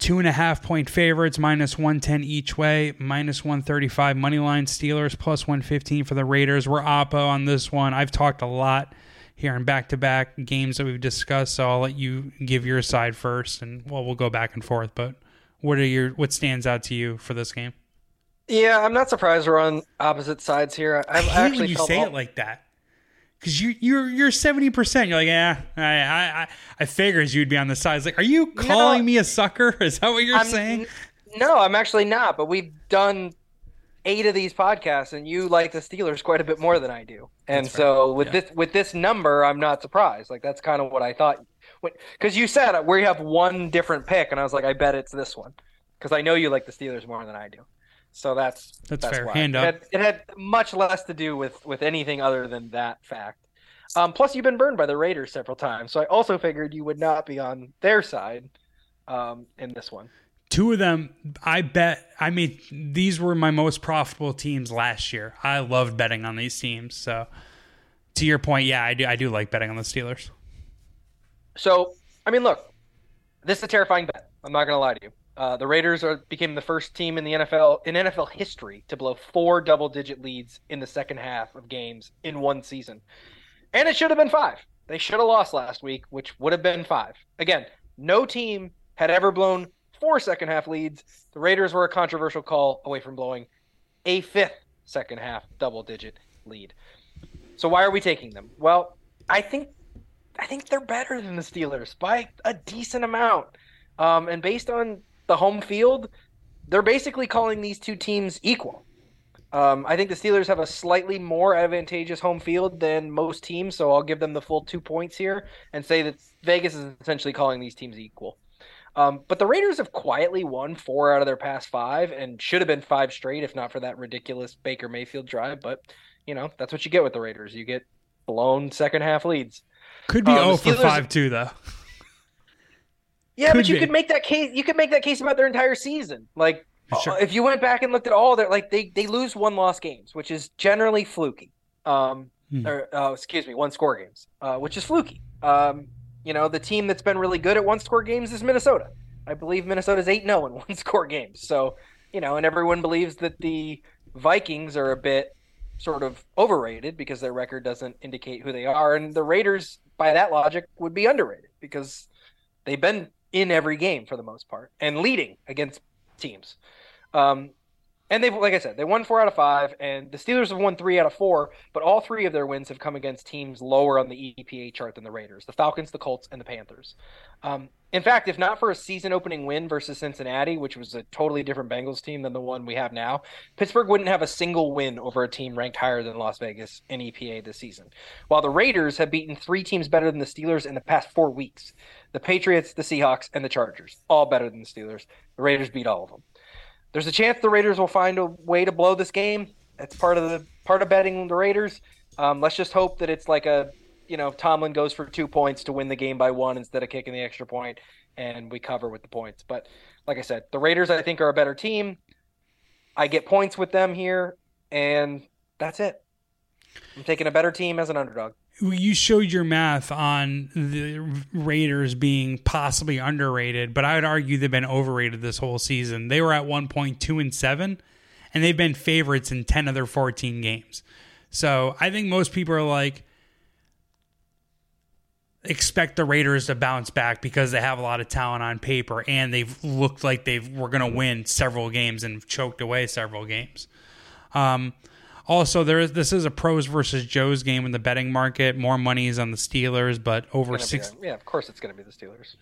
two and a half point favorites, minus 110 each way, minus 135 money line Steelers, plus 115 for the Raiders. We're oppo on this one. I've talked a lot here in back to back games that we've discussed, so I'll let you give your side first, and well, we'll go back and forth. But what are your what stands out to you for this game? Yeah, I'm not surprised we're on opposite sides here. I, I hate actually when you say all- it like that. Cause you you're you're seventy percent. You're like, yeah, I I I- figures you'd be on the side. It's like, are you calling me a sucker? Is that what you're I'm- saying? No, I'm actually not. But we've done eight of these podcasts, and you like the Steelers quite a bit more than I do. And That's so with Yeah. this with this number, I'm not surprised. Like that's kind of what I thought. Because you said where you have one different pick, and I was like, I bet it's this one, because I know you like the Steelers more than I do. So that's That's fair. why. Hand it up. Had, it had much less to do with with anything other than that fact. Um, plus, you've been burned by the Raiders several times, so I also figured you would not be on their side um, in this one. Two of them, I bet. I mean, these were my most profitable teams last year. I loved betting on these teams. So, to your point, yeah, I do. I do like betting on the Steelers. So, I mean, look, this is a terrifying bet. I'm not going to lie to you. Uh, the Raiders are became the first team in the NFL in NFL history to blow four double-digit leads in the second half of games in one season, and it should have been five. They should have lost last week, which would have been five. Again, no team had ever blown four second half leads. The Raiders were a controversial call away from blowing a fifth second half double digit lead. So why are we taking them? Well, I think I think they're better than the Steelers by a decent amount. Um, and based on the home field, they're basically calling these two teams equal. Um, I think the Steelers have a slightly more advantageous home field than most teams, so I'll give them the full two points here and say that Vegas is essentially calling these teams equal. Um, but the Raiders have quietly won four out of their past five and should have been five straight if not for that ridiculous Baker Mayfield drive. But, you know, that's what you get with the Raiders. You get blown second half leads. Could be Um, the 0 for Steelers- 5 too, though. Yeah, Could but you be. could make that case. You could make that case about their entire season. Like, Sure. if you went back and looked at all their, like, they they lose one loss games, which is generally fluky. Um, Hmm. or uh, excuse me, one score games, uh, which is fluky. Um, you know, the team that's been really good at one score games is Minnesota. I believe Minnesota's eight 0 in one score games. So, you know, and everyone believes that the Vikings are a bit sort of overrated because their record doesn't indicate who they are, and the Raiders, by that logic, would be underrated because they've been in every game for the most part and leading against teams. Um, and they've, like I said, they won four out of five, and the Steelers have won three out of four, but all three of their wins have come against teams lower on the EPA chart than the Raiders the Falcons, the Colts, and the Panthers. Um, in fact, if not for a season opening win versus Cincinnati, which was a totally different Bengals team than the one we have now, Pittsburgh wouldn't have a single win over a team ranked higher than Las Vegas in EPA this season. While the Raiders have beaten three teams better than the Steelers in the past four weeks the Patriots, the Seahawks, and the Chargers, all better than the Steelers. The Raiders beat all of them. There's a chance the Raiders will find a way to blow this game. That's part of the part of betting the Raiders. Um, let's just hope that it's like a, you know, Tomlin goes for two points to win the game by one instead of kicking the extra point, and we cover with the points. But like I said, the Raiders I think are a better team. I get points with them here, and that's it. I'm taking a better team as an underdog. You showed your math on the Raiders being possibly underrated, but I would argue they've been overrated this whole season. They were at one point two and seven, and they've been favorites in ten of their fourteen games. So I think most people are like expect the Raiders to bounce back because they have a lot of talent on paper and they've looked like they've were going to win several games and choked away several games. Um, also, there is this is a pros versus Joes game in the betting market. More money is on the Steelers, but over six. yeah, of course it's going to be the Steelers.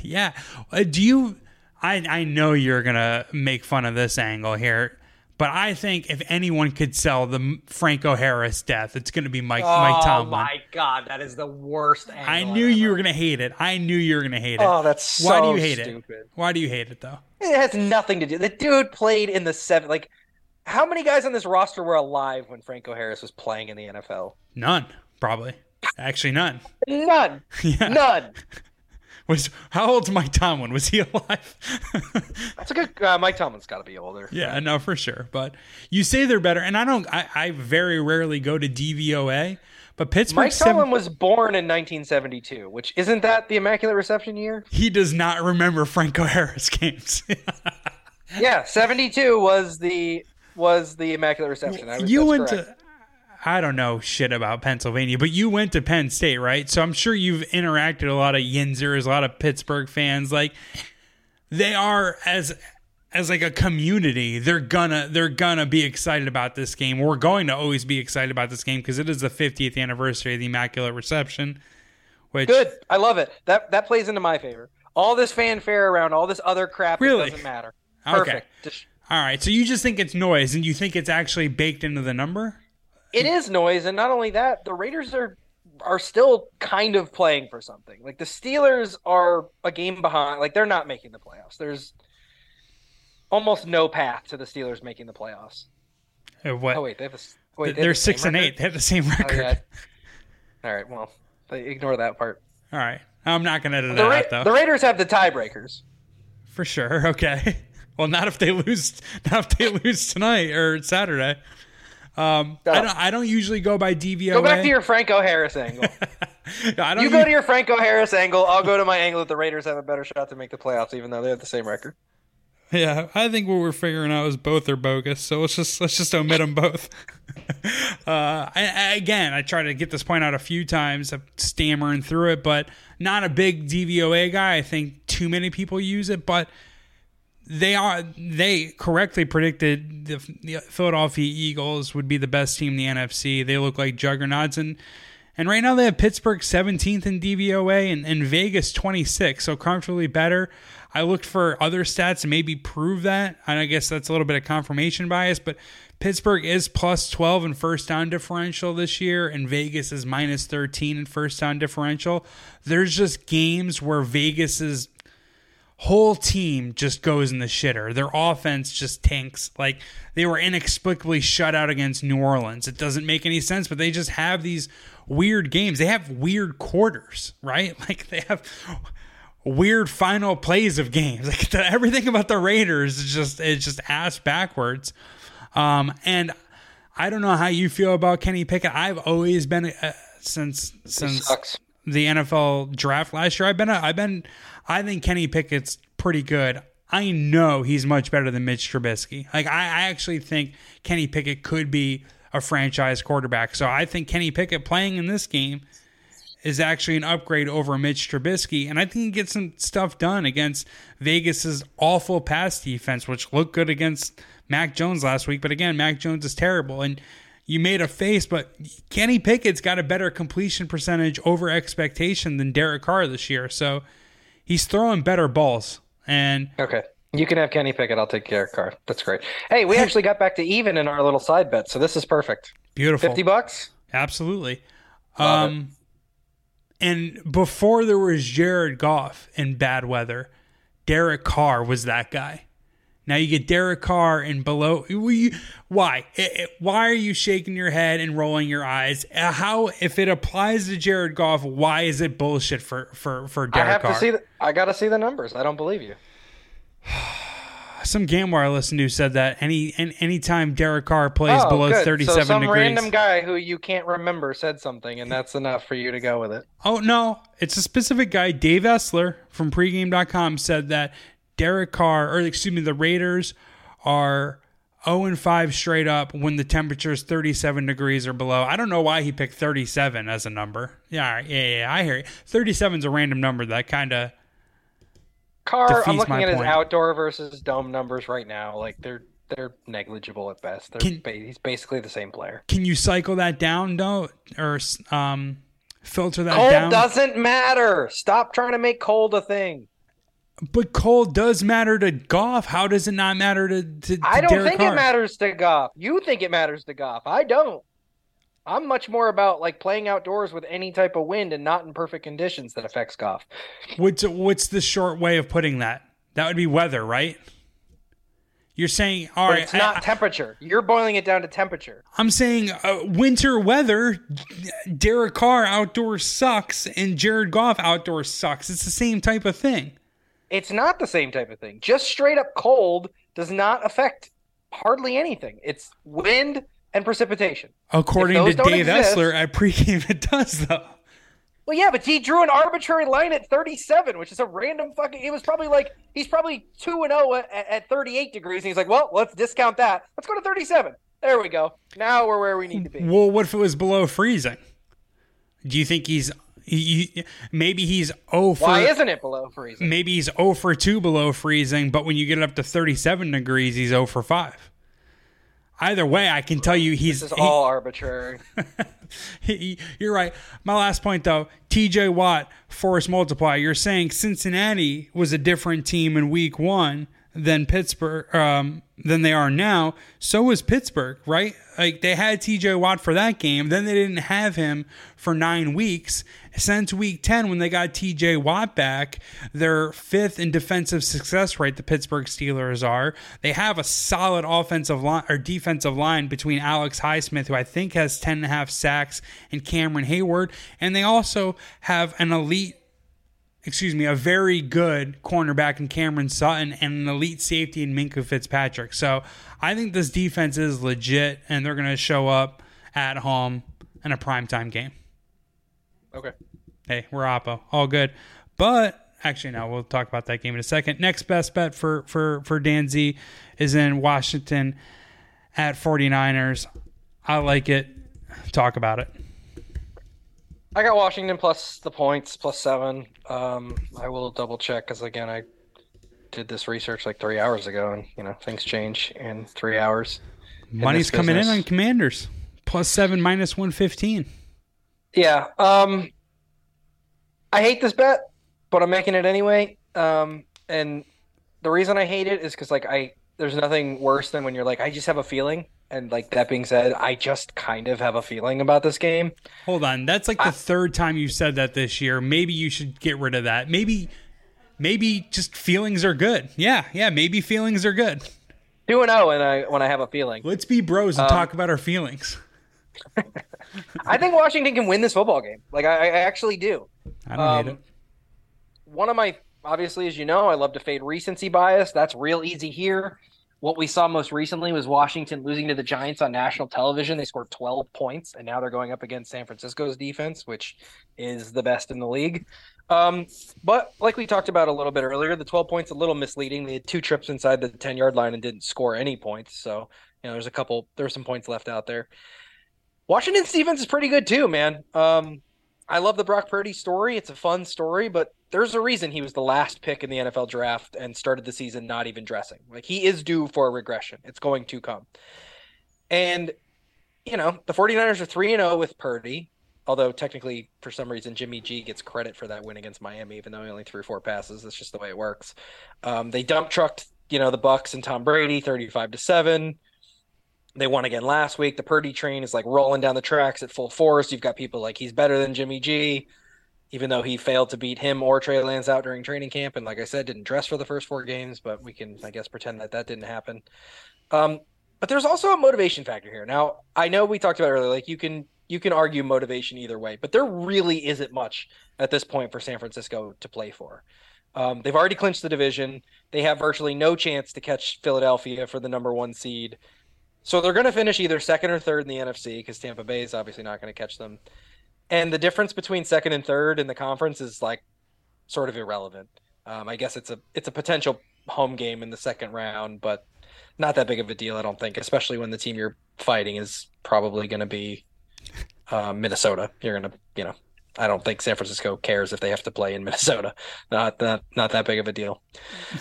yeah, Uh, do you? I I know you're gonna make fun of this angle here, but I think if anyone could sell the Franco Harris death, it's gonna be Mike Mike Tomlin. Oh my god, that is the worst. Angle I knew you were gonna hate it. I knew you were gonna hate it. Oh, that's so Why do you hate it? Why do you hate it though? It has nothing to do. The dude played in the seven. Like, how many guys on this roster were alive when Franco Harris was playing in the NFL? None, probably. Actually, none. None. Yeah. None. Was how old's Mike Tomlin? Was he alive? That's a good. Uh, Mike Tomlin's got to be older. yeah, no, for sure. But you say they're better, and I don't. I, I very rarely go to DVOA, but Pittsburgh. Mike seven- Tomlin was born in 1972, which isn't that the Immaculate Reception year? he does not remember Franco Harris games. Yeah, 72 was the was the Immaculate Reception. I was, you went correct. to. I don't know shit about Pennsylvania, but you went to Penn State, right? So I'm sure you've interacted a lot of Yinzers, a lot of Pittsburgh fans. Like they are as as like a community, they're gonna they're gonna be excited about this game. We're going to always be excited about this game because it is the 50th anniversary of the Immaculate Reception. Which Good. I love it. That that plays into my favor. All this fanfare around all this other crap Really? doesn't matter. Okay. Perfect. Just- All right, so you just think it's noise, and you think it's actually baked into the number? it is noise, and not only that, the Raiders are are still kind of playing for something. Like the Steelers are a game behind. Like they're not making the playoffs. There's almost no path to the Steelers making the playoffs. Uh, What? Oh wait, they have a, wait, they they're the six and record? eight. They have the same Oh, record. yeah. All right. Well, ignore that part. All right, I'm not gonna edit The, that Ra- out though. the Raiders have the tiebreakers. For sure. Okay. Well, not if they lose. Not if they lose tonight or Saturday. Um, I don't. I don't usually go by DVOA. Go back to your Franco Harris angle. I don't. You go to your Franco Harris angle. I'll go to my angle that the Raiders have a better shot to make the playoffs, even though they have the same record. Yeah, I think what we're figuring out is both are bogus. So let's just let's just omit them both. uh, I, I, again, I try to get this point out a few times, I'm stammering through it, but not a big DVOA guy. I think too many people use it, but they are they correctly predicted the, the Philadelphia Eagles would be the best team in the NFC. They look like juggernauts and and right now they have Pittsburgh 17th in DVOA and, and Vegas 26, so comfortably better. I looked for other stats to maybe prove that, and I guess that's a little bit of confirmation bias, but Pittsburgh is plus 12 in first down differential this year, and Vegas is minus 13 in first down differential. There's just games where Vegas's whole team just goes in the shitter. Their offense just tanks. Like they were inexplicably shut out against New Orleans. It doesn't make any sense, but they just have these weird games. They have weird quarters, right? Like they have weird final plays of games. Like the, everything about the Raiders is just it's just ass backwards. Um, and I don't know how you feel about Kenny Pickett. I've always been uh, since since the NFL draft last year. I've been a, I've been I think Kenny Pickett's pretty good. I know he's much better than Mitch Trubisky. Like I, I actually think Kenny Pickett could be a franchise quarterback. So I think Kenny Pickett playing in this game is actually an upgrade over Mitch Trubisky, and I think he gets some stuff done against Vegas's awful pass defense, which looked good against Mac Jones last week. But again, Mac Jones is terrible, and you made a face, but Kenny Pickett's got a better completion percentage over expectation than Derek Carr this year, so he's throwing better balls. And Okay. You can have Kenny Pickett. I'll take Derek Carr. That's great. Hey, we actually got back to even in our little side bet, so this is perfect. beautiful, Fifty bucks. absolutely. Love Um, and before there was Jared Goff in bad weather, Derek Carr was that guy. Now you get Derek Carr and below. Why? It- it- why are you shaking your head and rolling your eyes? Uh, How, if it applies to Jared Goff, why is it bullshit for for for Derek I have Carr? to see. The, I got to see the numbers. I don't believe you. Some gambler I listened to said that any any anytime Derek Carr plays oh, below good. thirty so some degrees. random guy who you can't remember said something, and that's enough for you to go with it. Oh no, it's a specific guy. Dave Essler from pregame.com said that Derek Carr, or excuse me, the Raiders are 0 and 5 straight up when the temperature is 37 degrees or below. I don't know why he picked 37 as a number. Yeah, yeah, yeah, I hear you. 37 is a random number that kind of Carr, I'm looking at his outdoor versus dome numbers right now. Like they're they're negligible at best. They're Can- ba- he's basically the same player. Can you cycle that down Don't or um, filter that Cold down? doesn't matter. Stop trying to make cold a thing. But cold does matter to Goff. How does it not matter to? to, to I don't Derek think it matters to Goff. You think it matters to Goff. I don't. I'm much more about like playing outdoors with any type of wind and not in perfect conditions that affects Goff. What's what's the short way of putting that? That would be weather, right? You're saying all But right. it's not I, temperature. You're boiling it down to temperature. I'm saying uh, winter weather. Derek Carr outdoors sucks, and Jared Goff outdoors sucks. It's the same type of thing. It's not the same type of thing. Just straight up cold does not affect hardly anything. It's wind and precipitation. According to Dave exist- Essler at pregame, it does though. Well, yeah, but he drew an arbitrary line at 37, which is a random fucking. It was probably like he's probably two and zero at, at 38 degrees, and he's like, "Well, let's discount that. Let's go to 37." There we go. Now we're where we need to be. Well, what if it was below freezing? Do you think he's he, he- maybe he's oh for Why isn't it below freezing? maybe he's 0 for 2 below freezing, but when you get it up to 37 degrees, he's 0 for 5. Either way, I can tell you he's This is he- all arbitrary. he- you're right. My last point though, TJ Watt, force multiply. You're saying Cincinnati was a different team in week 1 than Pittsburgh um than they are now. So was Pittsburgh, right? Like they had TJ Watt for that game, then they didn't have him for 9 weeks. Since week 10 when they got TJ Watt back, they're fifth in defensive success rate the Pittsburgh Steelers are. They have a solid offensive line or defensive line between Alex Highsmith who I think has 10 and a half sacks and Cameron Heyward, and they also have an elite excuse me, a very good cornerback in Cameron Sutton and an elite safety in Minkah Fitzpatrick. So I think this defense is legit and they're going to show up at home in a primetime game. Okay. Hey, we're Oppo. All good. But actually, no, we'll talk about that game in a second. Next best bet for for for Dan Z is in Washington at 49ers. I like it. Talk about it. I got Washington plus the points, plus seven. Um, I will double check because again, I did this research like three hours ago, and you know things change in three hours. Money's this coming in on Commanders. Plus seven, minus 115. Yeah. Um, I hate this bet, but I'm making it anyway. Um, and the reason I hate it is because like I there's nothing worse than when you're like I just have a feeling, and like that being said, I just kind of have a feeling about this game. Hold on. That's like the third time you said that this year. Maybe you should get rid of that. Maybe maybe just feelings are good. Yeah, yeah, maybe feelings are good. Two and zero, and I when I have a feeling. Let's be bros and talk about our feelings. I think Washington can win this football game. Like I, I actually do. I don't hate Um, it. one of my obviously as you know i love to fade recency bias that's real easy here what we saw most recently was washington losing to the giants on national television they scored 12 points and now they're going up against san francisco's defense which is the best in the league um, but like we talked about a little bit earlier the 12 points a little misleading they had two trips inside the 10 yard line and didn't score any points so you know there's a couple there's some points left out there washington's defense is pretty good too man um, I love the Brock Purdy story. It's a fun story, but there's a reason he was the last pick in the NFL draft and started the season not even dressing. Like he is due for a regression. It's going to come. And you know, the 49ers are 3 and 0 with Purdy, although technically for some reason Jimmy G gets credit for that win against Miami even though he only threw four passes. That's just the way it works. Um, they dump trucked, you know, the Bucs and Tom Brady 35 to 7 they won again last week. The Purdy train is like rolling down the tracks at full force. You've got people like he's better than Jimmy G, even though he failed to beat him or Trey Lance out during training camp. And like I said, didn't dress for the first four games, but we can, I guess, pretend that that didn't happen. Um, but there's also a motivation factor here. Now, I know we talked about earlier, like you can you can argue motivation either way, but there really isn't much at this point for San Francisco to play for. Um, they've already clinched the division. They have virtually no chance to catch Philadelphia for the number one seed. So they're going to finish either second or third in the NFC because Tampa Bay is obviously not going to catch them. And the difference between second and third in the conference is like sort of irrelevant. Um, I guess it's a it's a potential home game in the second round, but not that big of a deal, I don't think. Especially when the team you're fighting is probably going to be uh, Minnesota. You're going to, you know, I don't think San Francisco cares if they have to play in Minnesota. Not that not that big of a deal.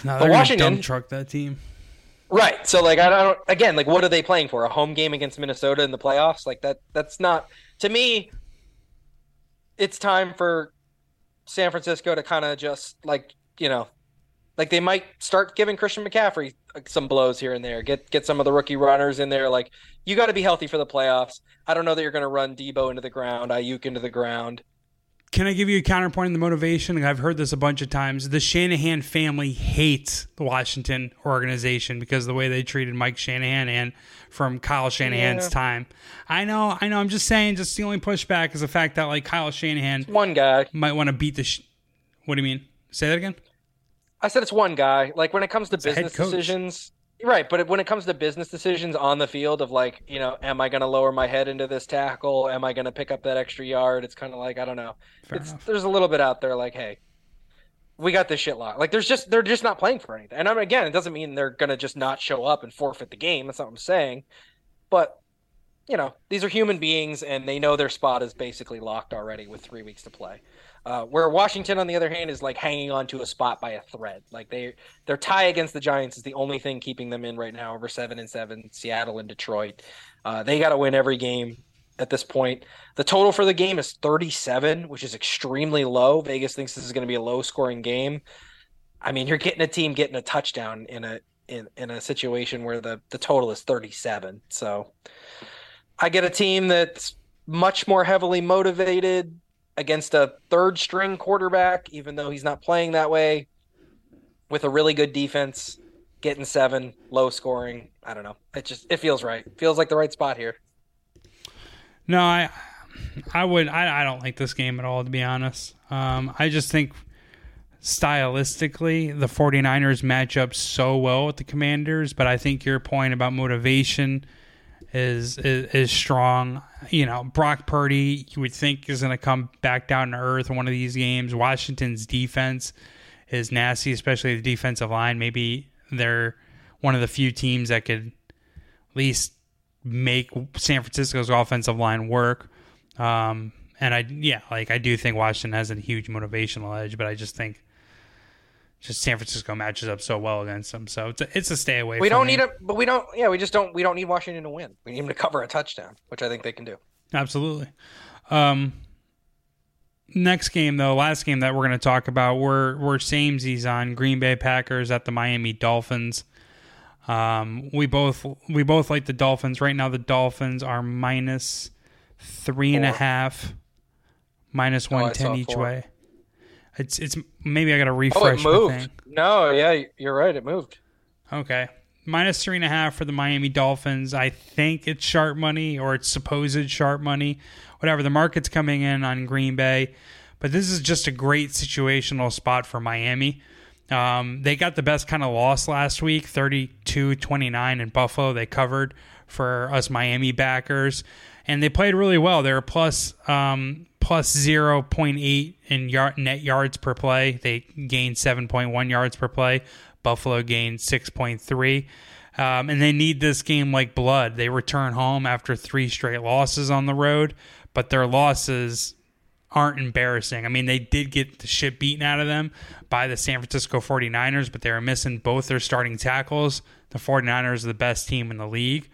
No, but Washington- truck that team. Right. So like I don't again like what are they playing for? A home game against Minnesota in the playoffs? Like that that's not to me it's time for San Francisco to kind of just like, you know, like they might start giving Christian McCaffrey some blows here and there. Get get some of the rookie runners in there like you got to be healthy for the playoffs. I don't know that you're going to run Deebo into the ground, Aiyuk into the ground. Can I give you a counterpoint in the motivation? I've heard this a bunch of times. The Shanahan family hates the Washington organization because of the way they treated Mike Shanahan and from Kyle Shanahan's Yeah. time. I know, I know. I'm just saying. Just the only pushback is the fact that like Kyle Shanahan One guy. might want to beat the. Sh- what do you mean? Say that again. I said it's one guy. Like when it comes to head business decisions, right? But when it comes to business decisions on the field, of like, you know, am I going to lower my head into this tackle? Am I going to pick up that extra yard? It's kind of like I don't know. Fair it's enough. there's a little bit out there like, hey, we got this shit locked. Like there's just they're just not playing for anything. And I mean, again, it doesn't mean they're going to just not show up and forfeit the game. That's not what I'm saying. But you know, these are human beings, and they know their spot is basically locked already with three weeks to play. Uh, where Washington, on the other hand, is like hanging on to a spot by a thread. Like they their tie against the Giants is the only thing keeping them in right now over seven and seven. Seattle and Detroit, uh, they got to win every game at this point. The total for the game is 37, which is extremely low. Vegas thinks this is going to be a low scoring game. I mean, you're getting a team getting a touchdown in a in, in a situation where the the total is 37. So I get a team that's much more heavily motivated against a third string quarterback, even though he's not playing that way, with a really good defense, getting seven, low scoring. I don't know. It just it feels right. Feels like the right spot here. No, I, I would. I, I don't like this game at all, to be honest. Um, I just think stylistically, the 49ers match up so well with the Commanders, but I think your point about motivation is is, is strong. You know, Brock Purdy, you would think is going to come back down to earth in one of these games. Washington's defense is nasty, especially the defensive line. Maybe they're one of the few teams that could at least make San Francisco's offensive line work. Um, and I, yeah, like I do think Washington has a huge motivational edge, but I just think just San Francisco matches up so well against them. So it's a, it's a stay away. We don't me. need it, but we don't. Yeah, we just don't. We don't need Washington to win. We need them to cover a touchdown, which I think they can do. Absolutely. Um, next game though, last game that we're going to talk about, we're we're samesies on Green Bay Packers at the Miami Dolphins. Um, we both we both like the Dolphins right now. The Dolphins are minus three and a Four. half, minus Oh, I one ten each four. way. It's it's maybe I got to refresh. Oh, it moved. No, yeah, you're right. It moved. Okay. Minus three and a half for the Miami Dolphins. I think it's sharp money or it's supposed sharp money. Whatever. The market's coming in on Green Bay. But this is just a great situational spot for Miami. Um, they got the best kind of loss last week 32 29 in Buffalo. They covered for us Miami backers. And they played really well. They were plus, um, plus 0.8 in yard, net yards per play. They gained 7.1 yards per play. Buffalo gained 6.3. Um, and they need this game like blood. They return home after three straight losses on the road, but their losses aren't embarrassing. I mean, they did get the shit beaten out of them by the San Francisco 49ers, but they were missing both their starting tackles. The 49ers are the best team in the league.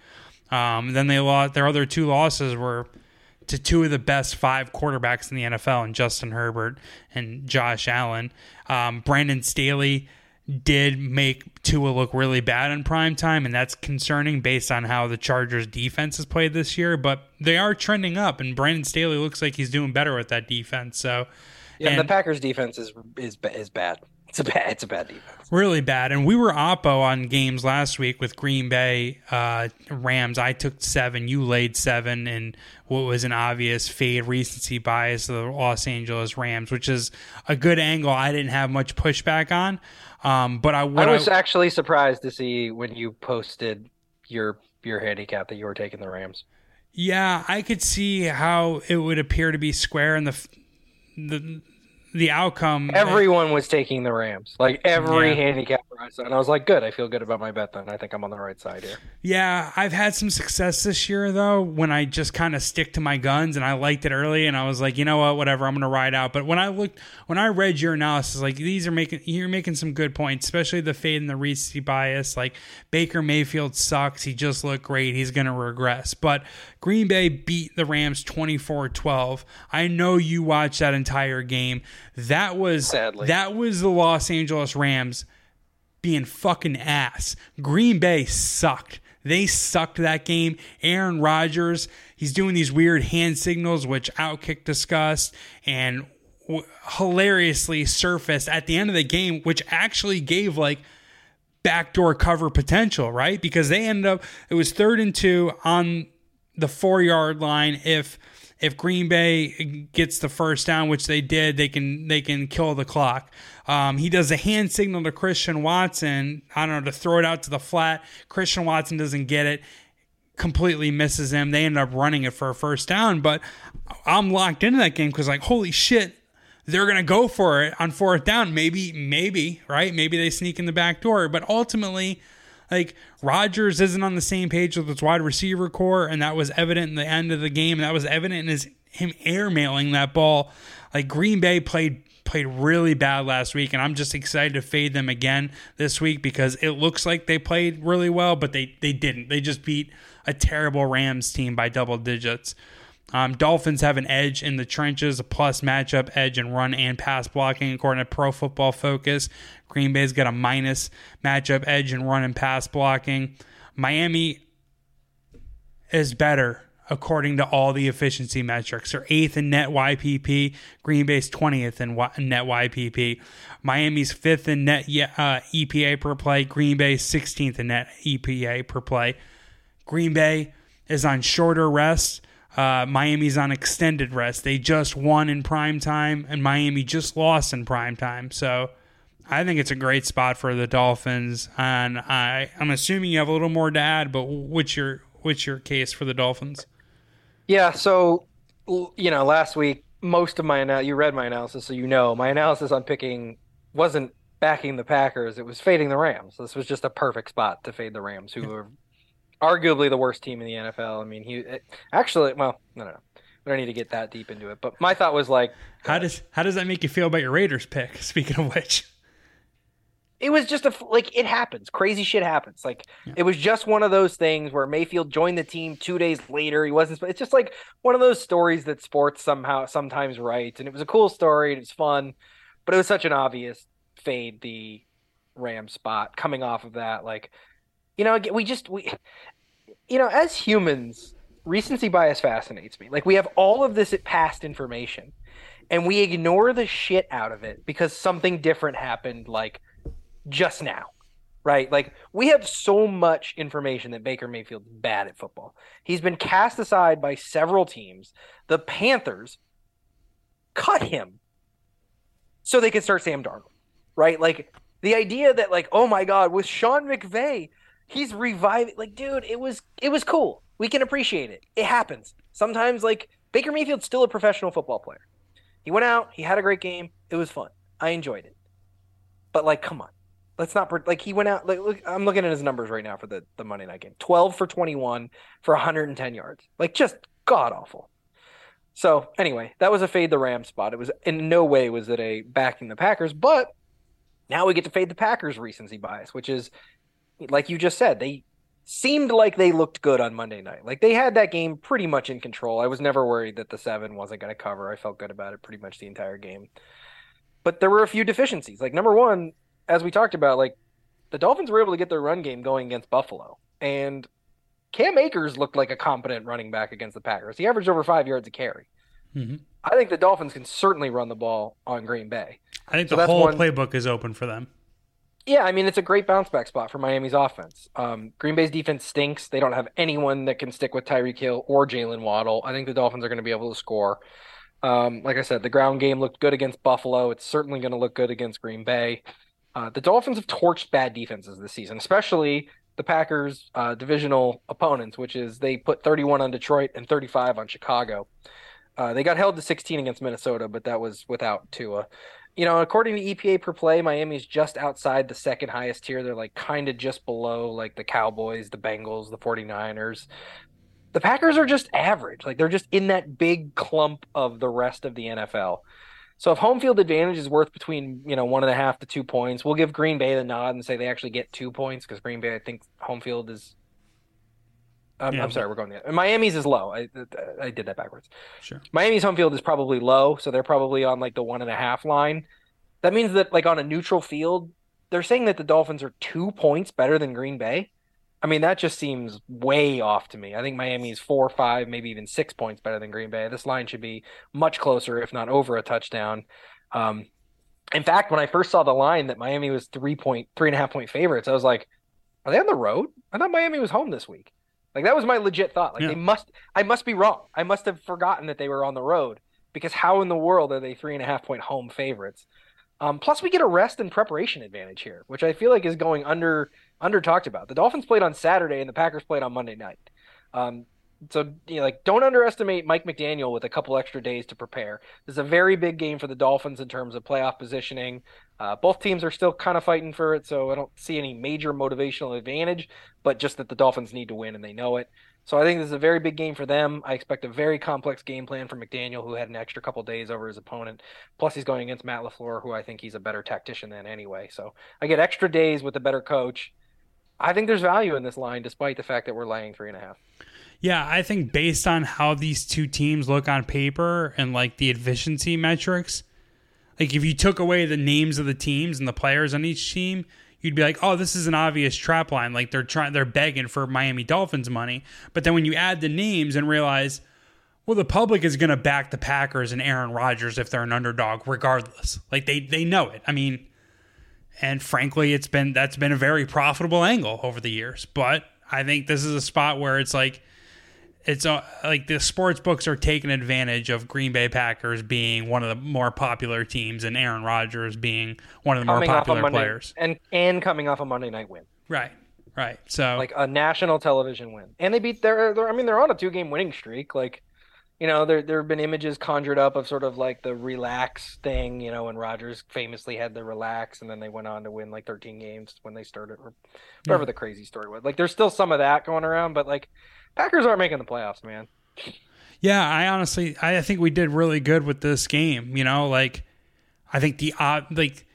Um, then they lost their other two losses were to two of the best five quarterbacks in the NFL, and Justin Herbert and Josh Allen. Um, Brandon Staley did make Tua look really bad in prime time, and that's concerning based on how the Chargers defense has played this year. But they are trending up, and Brandon Staley looks like he's doing better with that defense. So, Yeah, and the Packers defense is is is bad. It's a bad. It's a bad defense. really bad. And we were oppo on games last week with Green Bay uh, Rams. I took seven, you laid seven, and what was an obvious fade recency bias of the Los Angeles Rams, which is a good angle. I didn't have much pushback on. Um, but I I was actually surprised to see when you posted your your handicap that you were taking the Rams. Yeah, I could see how it would appear to be square in the the the outcome. Everyone was taking the Rams. Like every Yeah. handicap And I was like, "Good, I feel good about my bet." Then I think I'm on the right side here. Yeah, I've had some success this year though when I just kind of stick to my guns and I liked it early and I was like, you know what, whatever, I'm gonna ride out. But when I looked, when I read your analysis, like these are making you're making some good points, especially the fade and the recency bias. Like Baker Mayfield sucks, he just looked great, he's gonna regress. But Green Bay beat the Rams 24-12. I know you watched that entire game. That was Sadly. that was the Los Angeles Rams being fucking ass. Green Bay sucked. They sucked that game. Aaron Rodgers, he's doing these weird hand signals, which Outkick discussed and w- hilariously surfaced at the end of the game, which actually gave like backdoor cover potential, right? Because they ended up, it was third and two on the four yard line. If if Green Bay gets the first down, which they did, they can they can kill the clock. Um, he does a hand signal to Christian Watson. I don't know to throw it out to the flat. Christian Watson doesn't get it. Completely misses him. They end up running it for a first down. But I'm locked into that game because like holy shit, they're gonna go for it on fourth down. Maybe maybe right. Maybe they sneak in the back door. But ultimately. Like Rodgers isn't on the same page with his wide receiver core, and that was evident in the end of the game. That was evident in his him airmailing that ball. Like Green Bay played played really bad last week, and I'm just excited to fade them again this week because it looks like they played really well, but they they didn't. They just beat a terrible Rams team by double digits. Um, Dolphins have an edge in the trenches, a plus matchup edge in run and pass blocking, according to Pro Football Focus. Green Bay's got a minus matchup edge in run and pass blocking. Miami is better according to all the efficiency metrics. They're eighth in net YPP. Green Bay's 20th in net YPP. Miami's fifth in net uh, EPA per play. Green Bay's 16th in net EPA per play. Green Bay is on shorter rest. Uh, Miami's on extended rest. They just won in prime time, and Miami just lost in prime time. So I think it's a great spot for the Dolphins. And I, I'm assuming you have a little more to add, but what's your what's your case for the Dolphins? Yeah, so you know, last week most of my ana- you read my analysis, so you know my analysis on picking wasn't backing the Packers, it was fading the Rams. This was just a perfect spot to fade the Rams, who are arguably the worst team in the NFL. I mean, he it, actually, well, no, no, no. We don't need to get that deep into it. But my thought was like, How does how does that make you feel about your Raiders pick? Speaking of which, it was just a like it happens. Crazy shit happens. Like it was just one of those things where Mayfield joined the team two days later. He wasn't. It's just like one of those stories that sports somehow sometimes writes, and it was a cool story and was fun, but it was such an obvious fade the Ram spot coming off of that. Like, you know, we just we, you know, as humans, recency bias fascinates me. Like we have all of this past information, and we ignore the shit out of it because something different happened. Like just now, right? Like we have so much information that Baker Mayfield's bad at football. He's been cast aside by several teams. The Panthers cut him so they could start Sam Darnold, right? Like the idea that like, oh my God, with Sean McVay, he's reviving. Like, dude, it was it was cool. We can appreciate it. It happens sometimes. Like Baker Mayfield's still a professional football player. He went out. He had a great game. It was fun. I enjoyed it. But like, come on, let's not like he went out. Like, look, I'm looking at his numbers right now for the the Monday night game. 12 for 21 for 110 yards. Like, just god awful. So anyway, that was a fade the Rams spot. It was in no way was it a backing the Packers, but now we get to fade the Packers recency bias, which is like you just said, they seemed like they looked good on Monday night. Like they had that game pretty much in control. I was never worried that the seven wasn't going to cover. I felt good about it pretty much the entire game. But there were a few deficiencies. Like number one, as we talked about, like the Dolphins were able to get their run game going against Buffalo, and Cam Akers looked like a competent running back against the Packers. He averaged over five yards a carry. Mm-hmm. I think the Dolphins can certainly run the ball on Green Bay. I think So the whole one- playbook is open for them. Yeah, I mean it's a great bounce back spot for Miami's offense. Um, Green Bay's defense stinks. They don't have anyone that can stick with Tyreek Hill or Jaylen Waddle. I think the Dolphins are going to be able to score. Um, like I said, the ground game looked good against Buffalo. It's certainly going to look good against Green Bay. Uh, the Dolphins have torched bad defenses this season, especially the Packers' uh, divisional opponents, which is they put 31 on Detroit and 35 on Chicago. Uh, they got held to 16 against Minnesota, but that was without Tua. You know, according to EPA per play, Miami's just outside the second highest tier. They're like kind of just below like the Cowboys, the Bengals, the 49ers. The Packers are just average. Like they're just in that big clump of the rest of the NFL. So if home field advantage is worth between, you know, one and a half to two points, we'll give Green Bay the nod and say they actually get two points because Green Bay, I think home field is I'm, Yeah. I'm sorry, we're going the Miami's is low. I I did that backwards. Sure. Miami's home field is probably low, so they're probably on like the one and a half line. That means that like on a neutral field, they're saying that the Dolphins are two points better than Green Bay. I mean, that just seems way off to me. I think Miami's four, five, maybe even six points better than Green Bay. This line should be much closer, if not over a touchdown. Um, in fact, when I first saw the line that Miami was three point, three and a half point favorites, I was like, are they on the road? I thought Miami was home this week. Like that was my legit thought. Like Yeah. they must, I must be wrong. I must have forgotten that they were on the road because how in the world are they three and a half point home favorites? Um, plus, we get a rest and preparation advantage here, which I feel like is going under under talked about. The Dolphins played on Saturday and the Packers played on Monday night. Um, so you know, like don't underestimate Mike McDaniel with a couple extra days to prepare. This is a very big game for the Dolphins in terms of playoff positioning. Uh, both teams are still kind of fighting for it, so I don't see any major motivational advantage, but just that the Dolphins need to win and they know it. So I think this is a very big game for them. I expect a very complex game plan from McDaniel, who had an extra couple days over his opponent. Plus, he's going against Matt LaFleur, who I think he's a better tactician than anyway. So I get extra days with a better coach. I think there's value in this line, despite the fact that we're laying three and a half. Yeah, I think based on how these two teams look on paper and like the efficiency metrics, like if you took away the names of the teams and the players on each team, you'd be like, "Oh, this is an obvious trap line. Like they're trying they're begging for Miami Dolphins money." But then when you add the names and realize, well, the public is going to back the Packers and Aaron Rodgers if they're an underdog regardless. Like they they know it. I mean, and frankly, it's been that's been a very profitable angle over the years. But I think this is a spot where it's like it's uh, like the sports books are taking advantage of Green Bay Packers being one of the more popular teams and Aaron Rodgers being one of the more Coming a popular Monday players. and and coming off a Monday night win, Right. Right. So like a national television win, and they beat their. their I mean, they're on a two game winning streak. Like, you know, there there have been images conjured up of sort of like the relax thing, you know, when Rodgers famously had the relax, and then they went on to win like 13 games when they started, or whatever the crazy story was. Like, there's still some of that going around, but like, Packers aren't making the playoffs, man. Yeah, I honestly, I think we did really good with this game. You know, like I think the uh, like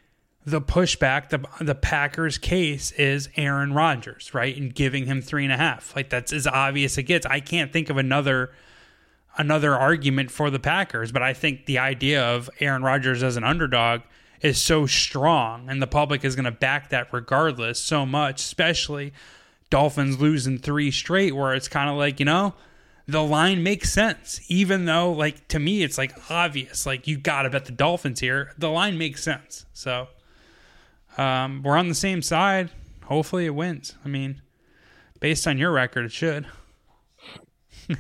the pushback, the the Packers' case is Aaron Rodgers, right, and giving him three and a half. Like that's as obvious as it gets. I can't think of another another argument for the Packers, but I think the idea of Aaron Rodgers as an underdog is so strong, and the public is going to back that regardless so much, especially Dolphins losing three straight, where it's kind of like, you know, the line makes sense, even though, like, to me, it's like obvious, like, you got to bet the Dolphins here. The line makes sense. So, um, we're on the same side. Hopefully it wins. I mean, based on your record, it should.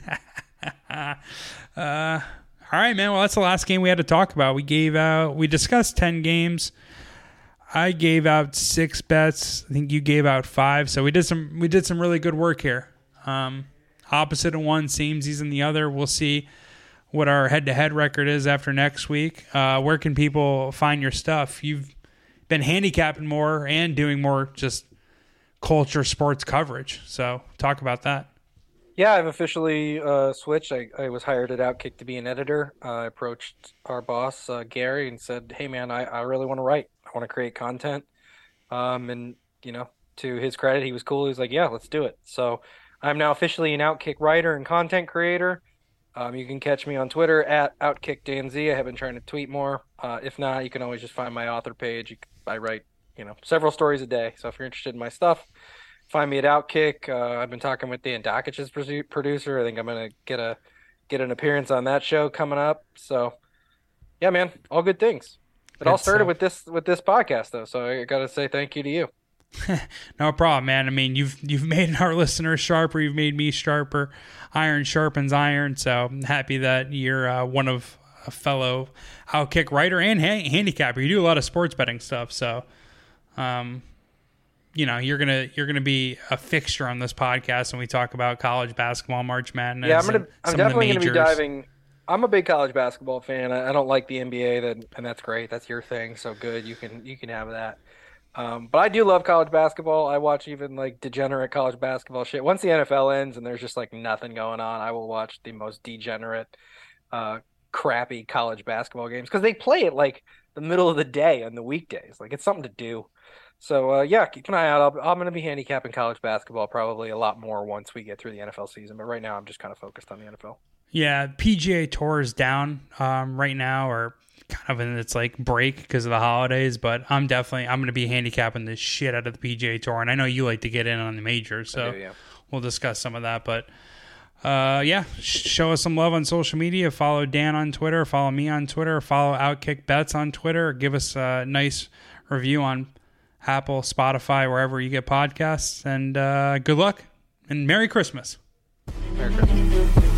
uh, all right, man. Well, that's the last game we had to talk about. We gave out, we discussed 10 games. I gave out six bets. I think you gave out five. So we did some, we did some really good work here. Um, opposite in one, samesies in the other. We'll see what our head to head record is after next week. Uh, where can people find your stuff? You've been handicapping more and doing more just culture sports coverage. So talk about that. Yeah, I've officially uh, switched. I, I was hired at Outkick to be an editor. Uh, I approached our boss, uh, Gary, and said, Hey, man, I, I really want to write. I want to create content. Um, and, you know, to his credit, he was cool. He was like, Yeah, let's do it. So I'm now officially an Outkick writer and content creator. Um, you can catch me on Twitter at OutkickDanZ. I have been trying to tweet more. Uh, if not, you can always just find my author page. I write, you know, several stories a day. So if you're interested in my stuff, find me at Outkick. Uh, I've been talking with Dan Dakich's producer. I think I'm gonna get a get an appearance on that show coming up. So, yeah, man, all good things. It Good all started stuff. with this with this podcast though. So I got to say thank you to you. No problem, man. I mean, you've you've made our listeners sharper. You've made me sharper. Iron sharpens iron. So I'm happy that you're uh, one of a fellow outkick writer and ha- handicapper. You do a lot of sports betting stuff. So, um, you know, you're gonna you're gonna be a fixture on this podcast when we talk about college basketball, March Madness. Yeah, I'm gonna I'm some of the definitely gonna be diving. I'm a big college basketball fan. I, I don't like the NBA, that and that's great. That's your thing. So good. You can you can have that. Um, but I do love college basketball. I watch even like degenerate college basketball shit. Once the NFL ends and there's just like nothing going on, I will watch the most degenerate, uh, crappy college basketball games because they play it like the middle of the day on the weekdays. Like it's something to do. So uh, yeah, keep an eye out. I'll, I'm going to be handicapping college basketball probably a lot more once we get through the NFL season. But right now, I'm just kind of focused on the NFL. Yeah, PGA Tour is down um, right now, or kind of in its like break because of the holidays. But I'm definitely I'm going to be handicapping the shit out of the PGA Tour, and I know you like to get in on the majors, so do, yeah. we'll discuss some of that. But uh, yeah, show us some love on social media. Follow Dan on Twitter. Follow me on Twitter. Follow Outkick Bets on Twitter. Give us a nice review on Apple, Spotify, wherever you get podcasts. And uh, good luck and Merry Christmas. Merry Christmas.